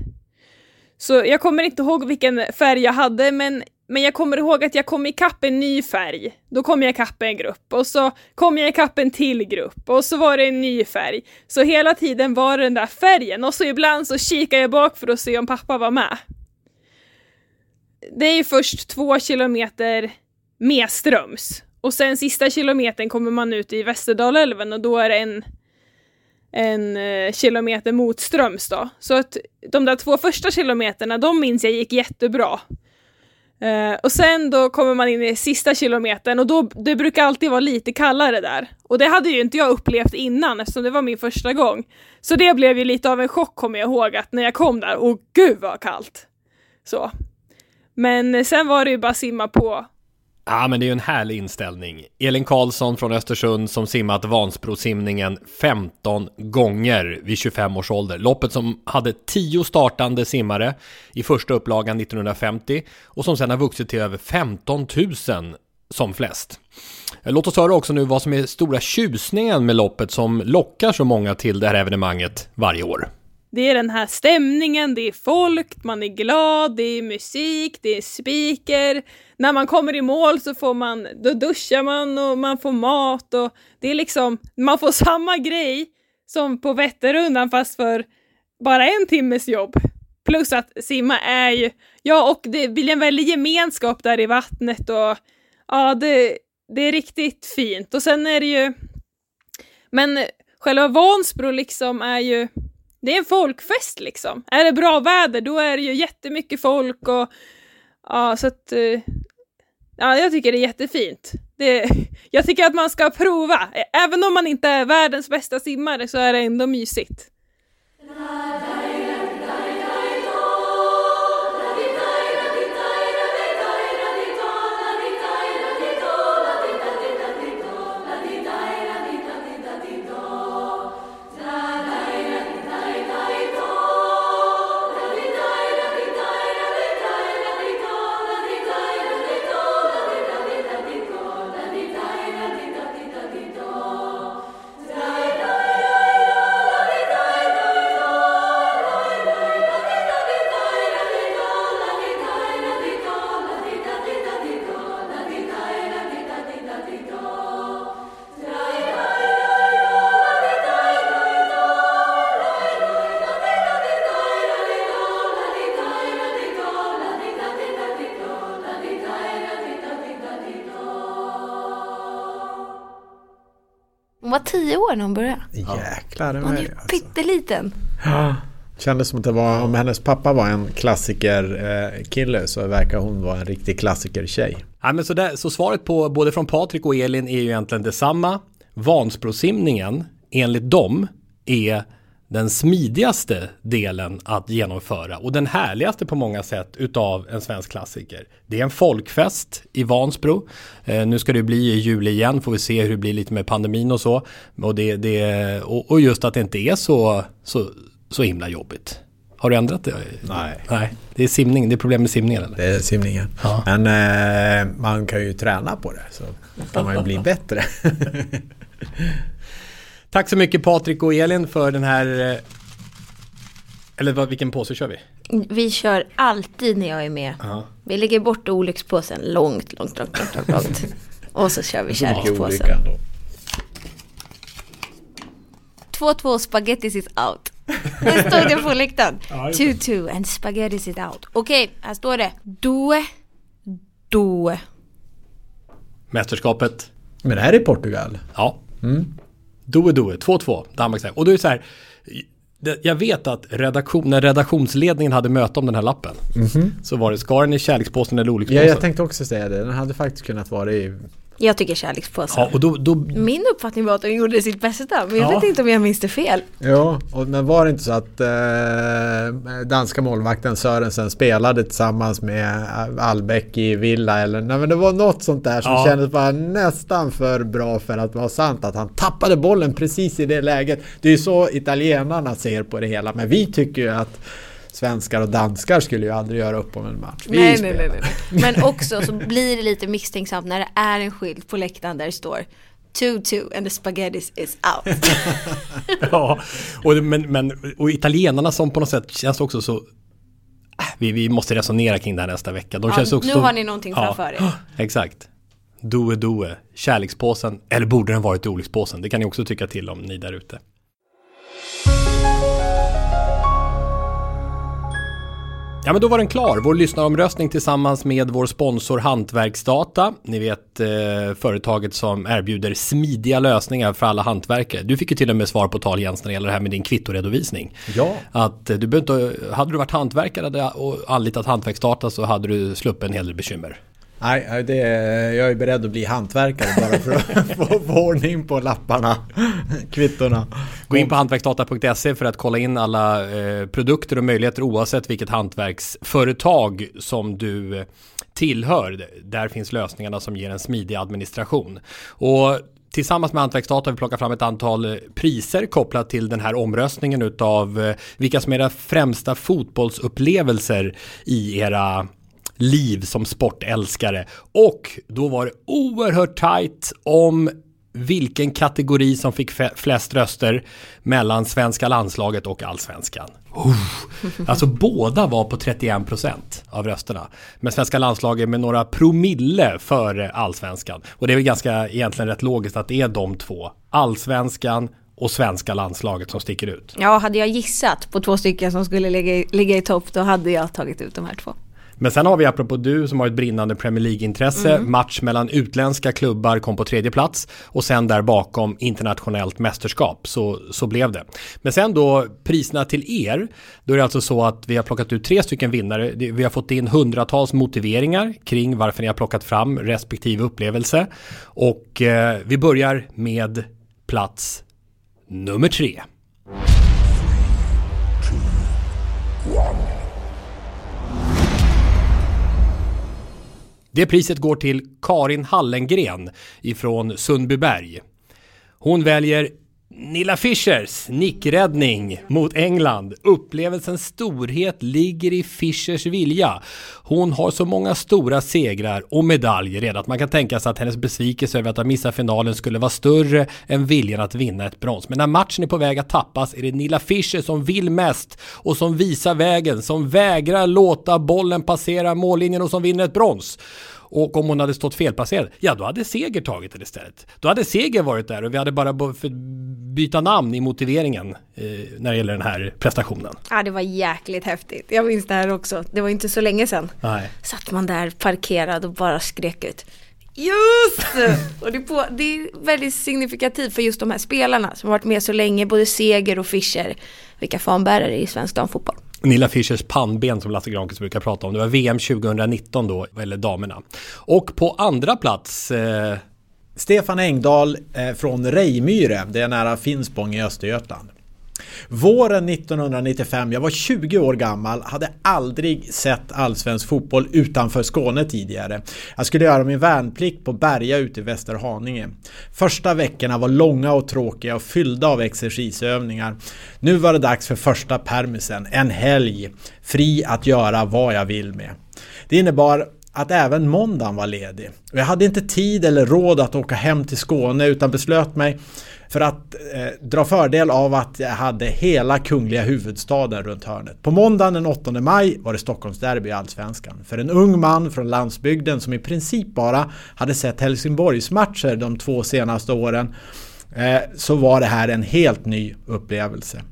Så jag kommer inte ihåg vilken färg jag hade men, men jag kommer ihåg att jag kom ikapp en ny färg. Då kom jag ikapp en grupp och så kom jag ikapp en till grupp och så var det en ny färg. Så hela tiden var det den där färgen och så ibland så kikade jag bak för att se om pappa var med. Det är ju först två kilometer medströms och sen sista kilometern kommer man ut i Västerdalälven och då är det en, en eh, kilometer motströms då. Så att de där två första kilometerna, de minns jag gick jättebra. Uh, och sen då kommer man in i sista kilometern och då, det brukar alltid vara lite kallare där. Och det hade ju inte jag upplevt innan eftersom det var min första gång. Så det blev ju lite av en chock kommer jag ihåg att när jag kom där, åh gud vad kallt. Så. Men sen var det ju bara simma på
Ja, men det är ju en härlig inställning. Elin Karlsson från Östersund som simmat Vansbrosimningen 15 gånger vid 25 års ålder. Loppet som hade 10 startande simmare i första upplagan 1950 och som sedan har vuxit till över 15 000 som flest. Låt oss höra också nu vad som är stora tjusningen med loppet som lockar så många till det här evenemanget varje år.
Det är den här stämningen, det är folk, man är glad, det är musik, det är speaker. När man kommer i mål så får man, då duschar man och man får mat och det är liksom, man får samma grej som på Vätternrundan fast för bara en timmes jobb. Plus att simma är ju, ja och det blir en väldig gemenskap där i vattnet och ja, det, det är riktigt fint. Och sen är det ju, men själva Vansbro liksom är ju, det är en folkfest liksom. Är det bra väder då är det ju jättemycket folk och ja, så att eh, ja, jag tycker det är jättefint. Det, jag tycker att man ska prova. Även om man inte är världens bästa simmare så är det ändå mysigt.
Tio år när hon började.
Jäklar. det
Hon är
ju-
ju pytteliten.
Ja. Kändes som att det var, om hennes pappa var en klassiker eh, kille så verkar hon vara en riktig klassiker tjej.
Ja, men så, där, så svaret på både från Patrik och Elin är ju egentligen detsamma. Vansbrosimningen, enligt dem, är den smidigaste delen att genomföra och den härligaste på många sätt utav en svensk klassiker. Det är en folkfest i Vansbro. Eh, nu ska det bli i juli igen, får vi se hur det blir lite med pandemin och så. Och, det, det, och, och just att det inte är så, så, så himla jobbigt. Har du ändrat det?
Nej.
Nej, det är simning, det är problem med simningen eller?
Det är simningen.
Ja.
Men eh, man kan ju träna på det så kan man ju bli bättre.
Tack så mycket Patrik och Elin för den här... eh, Eller vad, vilken påse kör vi?
Vi kör alltid när jag är med.
Ja.
Vi lägger bort olyckspåsen långt, långt, långt, långt, långt, långt. Och så kör vi kärlekspåsen.
olycka ändå.
2-2 spaghettis is out. Det stod det på läktaren.
Ja, just det.
2-2 and spaghettis is out. Okej, här står det. Due, due.
Mästerskapet.
Men det här är Portugal.
Ja.
Mm.
Doe Doe, 2-2, Danmarks väg. Och då är det så här, jag vet att redaktion, när redaktionsledningen hade möte om den här lappen
Mhm.
så var det, ska den i kärlekspåsen eller
Ja,
olyckspåsen?
jag tänkte också säga det. Den hade faktiskt kunnat vara i...
Jag tycker kärlekspåsen.
Ja, och då, då,
Min uppfattning var att de gjorde sitt bästa, men jag
Ja.
vet inte om jag minns det fel.
Ja, och, men var det inte så att eh, danska målvakten Sörensen spelade tillsammans med Albeck i Villa eller nej men det var något sånt där som
Ja.
kändes bara nästan för bra för att vara sant att han tappade bollen precis i det läget. Det är ju så italienarna ser på det hela men vi tycker ju att svenskar och danskar skulle ju aldrig göra upp om en match. Vi
Nej, nej, nej, nej. Men också så blir det lite misstänksamt när det är en skylt på läktaren där det står 2-2 and the spaghettis is out.
ja, och, men, men, och italienarna som på något sätt känns också så... Äh, Vi, vi måste resonera kring det här nästa vecka. De
Ja,
känns också,
nu har ni någonting framför er.
Exakt. Doe Doe, kärlekspåsen, eller borde den varit olyckspåsen? Det kan ni också tycka till om ni där ute. Ja men då var den klar, vår lyssnaromröstning tillsammans med vår sponsor Hantverksdata. Ni vet eh, företaget som erbjuder smidiga lösningar för alla hantverkare. Du fick ju till och med svar på tal Jens när det gäller det här med din kvittoredovisning.
Ja.
Att eh, du inte, hade du varit hantverkare och anlitat Hantverksdata så hade du sluppit en hel del bekymmer.
Nej, det, jag är beredd att bli hantverkare bara för att få, få ordning på lapparna, kvittorna.
Gå in på hantverksdata.se för att kolla in alla eh, produkter och möjligheter oavsett vilket hantverksföretag som du eh, tillhör. Där finns lösningarna som ger en smidig administration. Och Tillsammans med Hantverksdata har vi plockat fram ett antal eh, priser kopplat till den här omröstningen utav eh, vilka som är era främsta fotbollsupplevelser i era liv som sportälskare. Och då var det oerhört tajt om vilken kategori som fick flest röster mellan svenska landslaget och allsvenskan. Oh. alltså båda var på 31% av rösterna. Men svenska landslaget med några promille före allsvenskan. Och det är väl ganska egentligen rätt logiskt att det är de två. Allsvenskan och svenska landslaget som sticker ut.
Ja, hade jag gissat på två stycken som skulle ligga i, ligga i topp då hade jag tagit ut de här två.
Men sen har vi apropå du som har ett brinnande Premier League-intresse, mm. match mellan utländska klubbar kom på tredje plats och sen där bakom internationellt mästerskap. Så, så blev det. Men sen då priserna till er, då är det alltså så att vi har plockat ut tre stycken vinnare. Vi har fått in hundratals motiveringar kring varför ni har plockat fram respektive upplevelse. Och eh, vi börjar med plats nummer tre. Det priset går till Karin Hallengren ifrån Sundbyberg. Hon väljer Nilla Fischers nickräddning mot England. Upplevelsens storhet ligger i Fischers vilja. Hon har så många stora segrar och medaljer redan att man kan tänka sig att hennes besvikelse över att ha missat finalen skulle vara större än viljan att vinna ett brons. Men när matchen är på väg att tappas är det Nilla Fischer som vill mest och som visar vägen, som vägrar låta bollen passera mållinjen och som vinner ett brons. Och om hon hade stått felplacerad, ja då hade Seger tagit det istället. Då hade Seger varit där och vi hade bara byta namn i motiveringen eh, när det gäller den här prestationen.
Ja, det var jäkligt häftigt. Jag minns det här också. Det var inte så länge sedan.
Nej.
Satt man där parkerad och bara skrek ut Just! och det, på, det är väldigt signifikativt för just de här spelarna som har varit med så länge, både Seger och Fischer, vilka fanbärare i svensk damfotboll.
Nilla Fischers pannben som Lasse Granqvist brukar prata om. Det var VM 2019 då, eller damerna. Och på andra plats eh...
Stefan Engdahl eh, från Rejmyre, det är nära Finspång i Östergötland. Våren 1995, jag var 20 år gammal, hade aldrig sett allsvensk fotboll utanför Skåne tidigare. Jag skulle göra min värnplikt på Berga ute i Västerhaninge. Första veckorna var långa och tråkiga och fyllda av exercisövningar. Nu var det dags för första permisen, en helg, fri att göra vad jag vill med. Det innebar att även måndagen var ledig. Jag hade inte tid eller råd att åka hem till Skåne utan beslöt mig för att eh, dra fördel av att jag hade hela kungliga huvudstaden runt hörnet. På måndagen den 8 maj var det Stockholmsderby i Allsvenskan. För en ung man från landsbygden som i princip bara hade sett Helsingborgsmatcher de två senaste åren eh, så var det här en helt ny upplevelse.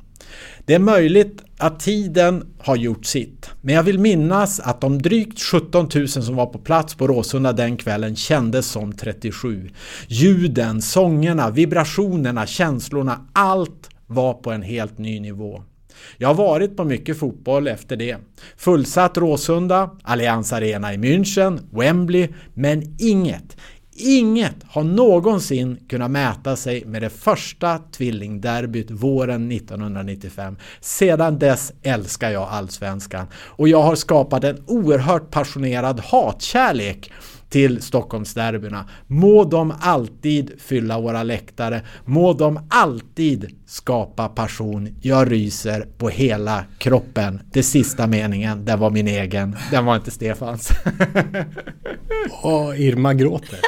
Det är möjligt att tiden har gjort sitt. Men jag vill minnas att de drygt 17 000 som var på plats på Råsunda den kvällen kändes som 37. Ljuden, sångerna, vibrationerna, känslorna, allt var på en helt ny nivå. Jag har varit på mycket fotboll efter det. Fullsatt Råsunda, Allianz Arena i München, Wembley, men inget, Inget har någonsin kunnat mäta sig med det första tvillingderbyt våren 1995. Sedan dess älskar jag Allsvenskan och jag har skapat en oerhört passionerad hatkärlek till Stockholmsderbyna. Må de alltid fylla våra läktare. Må de alltid skapa passion. Jag ryser på hela kroppen. Det sista meningen, den var min egen. Den var inte Stefans.
Och Irma gråter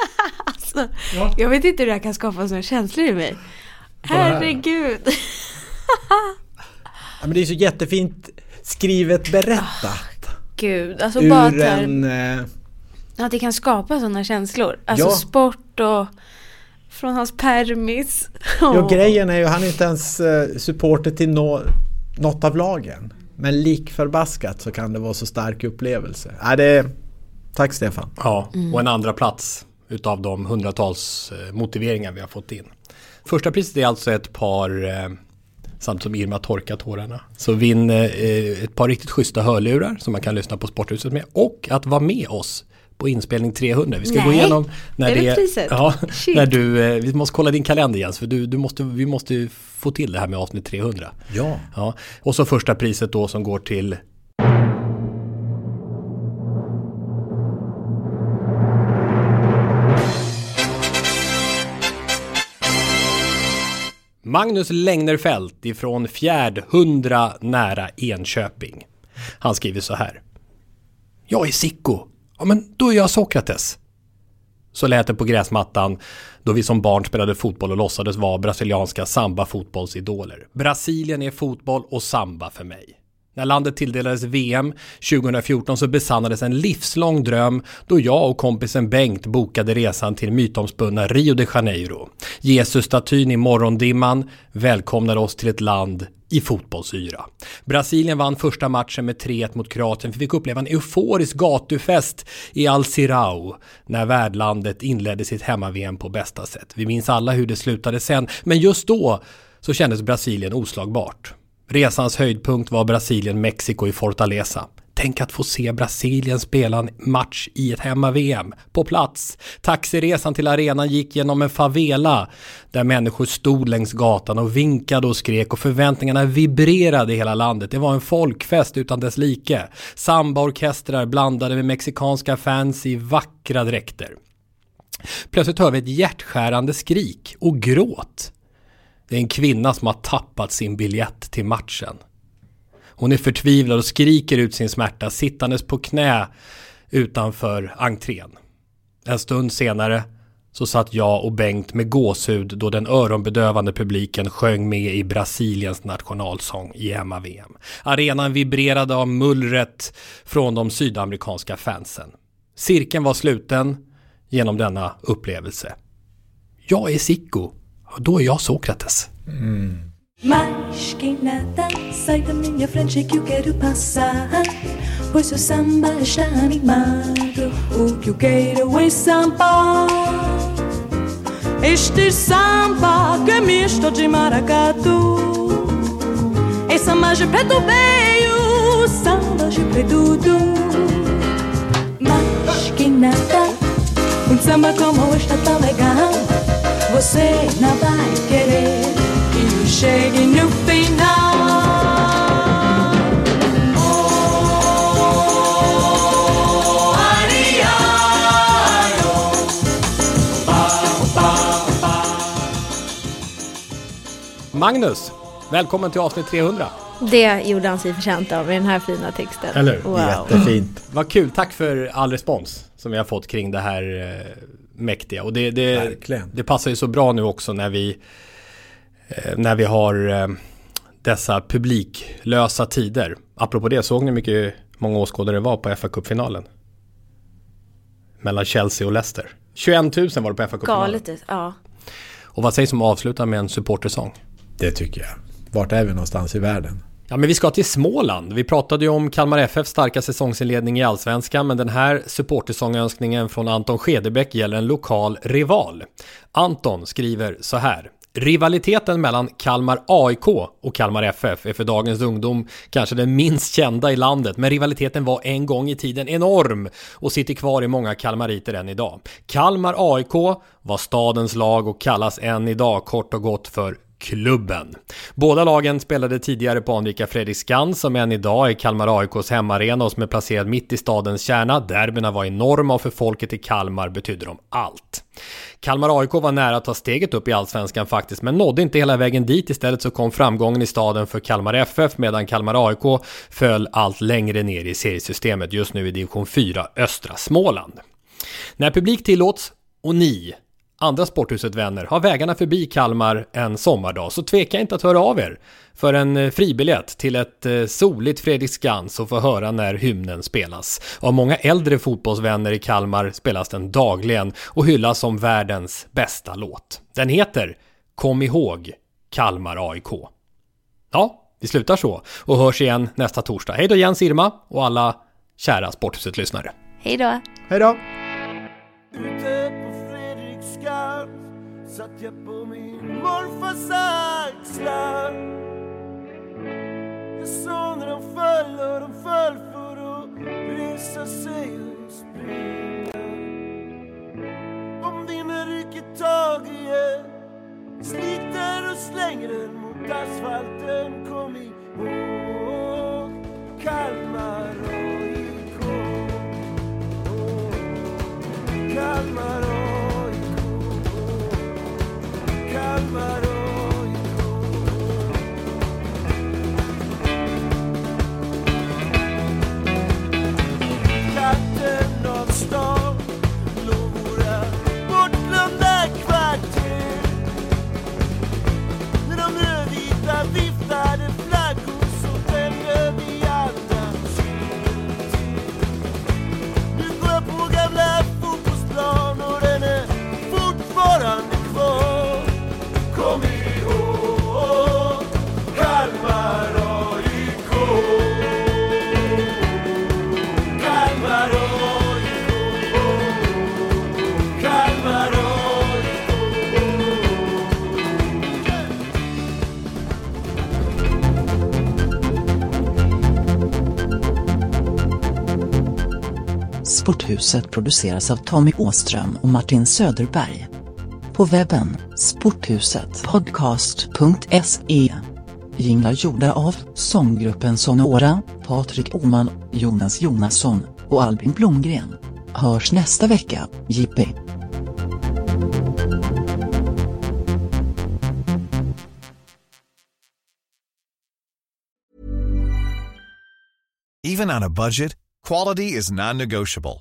alltså, Jag vet inte hur det här kan skapa sådana känslor i mig. Herregud.
ja, men det är så jättefint skrivet berättat.
Gud, alltså
Ur
bara att, här,
en... Eh,
att det kan skapa sådana känslor. Alltså
Ja.
sport och från hans permis.
Ja,
Åh.
grejen är ju han är inte ens eh, supporter till nå något av lagen. Men lik förbaskat så kan det vara så stark upplevelse. Ja, det är... Tack Stefan.
Ja,
Mm.
och en andra plats utav de hundratals eh, motiveringar vi har fått in. Första priset är alltså ett par, eh, samtidigt som Irma torkar tårarna, så vinn eh, ett par riktigt schyssta hörlurar som man kan lyssna på Sporthuset med och att vara med oss på inspelning 300. Vi ska gå
Nej,
igenom när
är
det
priset?
Ja,
Shit.
när du, vi måste kolla din kalender Jens, för du, du måste, vi måste ju få till det här med avsnitt 300.
Ja.
ja. Och så första priset då som går till Magnus Längnerfelt ifrån Fjärd 100 nära Enköping. Han skriver så här. Jag är Sicko. Ja men då är jag Sokrates. Så lät det på gräsmattan då vi som barn spelade fotboll och låtsades vara brasilianska samba-fotbollsidoler. Brasilien är fotboll och samba för mig. När landet tilldelades VM 2014 så besannades en livslång dröm då jag och kompisen Bengt bokade resan till mytomspunna Rio de Janeiro. Jesusstatyn i morgondimman välkomnade oss till ett land i fotbollsyra. Brasilien vann första matchen med 3-1 mot Kroatien. Vi fick uppleva en euforisk gatufest i Alcirao när värdlandet inledde sitt hemma-VM på bästa sätt. Vi minns alla hur det slutade sen, men just då så kändes Brasilien oslagbart. Resans höjdpunkt var Brasilien-Mexiko i Fortaleza. Tänk att få se Brasilien spela en match i ett hemma-VM på plats. Taxiresan till arenan gick genom en favela där människor stod längs gatan och vinkade och skrek och förväntningarna vibrerade i hela landet. Det var en folkfest utan dess like. Sambaorkestrar blandade med mexikanska fans i vackra dräkter. Plötsligt hör vi ett hjärtskärande skrik och gråt. Det är en kvinna som har tappat sin biljett till matchen. Hon är förtvivlad och skriker ut sin smärta sittandes på knä utanför entrén. En stund senare så satt jag och Bengt med gåshud då den öronbedövande publiken sjöng med i Brasiliens nationalsång i hemma-VM. Arenan vibrerade av mullret från de sydamerikanska fansen. Cirkeln var sluten genom denna upplevelse. Jag är Sicko, då är jag Sokrates.
Mas quem nada sai da minha frente que eu quero passar. Pois seu samba está animado O que eu quero é samba. Este samba que é misto de maracatu É samba de preto veio, samba de preto Mas quem nada um samba como este é tão legal Você não vai querer que eu chegue no final Oh, ariano.
Magnus, välkommen till avsnitt 300.
Det gjorde han sig förtjänt av med den här fina texten.
Eller hur?
Wow.
Jättefint.
Vad kul, tack för all respons som vi har fått kring det här eh, mäktiga. Och det, det,
Verkligen.
det passar ju så bra nu också när vi, eh, när vi har eh, dessa publiklösa tider. Apropå det, såg ni hur mycket många åskådare det var på fa Cup-finalen? Mellan Chelsea och Leicester. 21 000 var det på fa Cup-finalen.
Galet, ja.
Och vad sägs om att avsluta med en supportersång?
Det tycker jag. Vart är vi någonstans i världen?
Ja, men vi ska till Småland. Vi pratade ju om Kalmar FFs starka säsongsinledning i Allsvenskan, men den här supportersångönskningen från Anton Skedebäck gäller en lokal rival. Anton skriver så här. Rivaliteten mellan Kalmar AIK och Kalmar FF är för dagens ungdom kanske den minst kända i landet, men rivaliteten var en gång i tiden enorm och sitter kvar i många kalmariter än idag. Kalmar AIK var stadens lag och kallas än idag kort och gott för klubben. Båda lagen spelade tidigare på anrika Fredriksskans som än idag är Kalmar AIKs hemmaarena och som är placerad mitt i stadens kärna. Derbyna var enorma och för folket i Kalmar betydde de allt. Kalmar AIK var nära att ta steget upp i Allsvenskan faktiskt, men nådde inte hela vägen dit. Istället så kom framgången i staden för Kalmar FF, medan Kalmar AIK föll allt längre ner i seriesystemet, just nu i division 4 östra Småland. När publik tillåts, och ni, andra Sporthuset-vänner, har vägarna förbi Kalmar en sommardag så tveka inte att höra av er för en eh, fribiljett till ett eh, soligt Fredriksskans och få höra när hymnen spelas. Av många äldre fotbollsvänner i Kalmar spelas den dagligen och hyllas som världens bästa låt. Den heter Kom ihåg Kalmar AIK. Ja, vi slutar så och hörs igen nästa torsdag. Hej då Jens Irma och alla kära Sporthuset-lyssnare.
Hej då!
Hej då!
Ute satt jag på min morfars axlar. Jag såg när de föll och de föll för att resa sig och springa Om vinden rycker tag i en sliter och slänger den mot asfalten. Kom ihåg Kalmar AIK Kalmar
Sporthuset produceras av Tommy Åström och Martin Söderberg. På webben sporthusetpodcast.se Jinglar gjorda av sånggruppen Sonora, Patrik Oman, Jonas Jonasson och Albin Blomgren. Hörs nästa vecka, Jippi.
Even on a budget, quality is non-negotiable.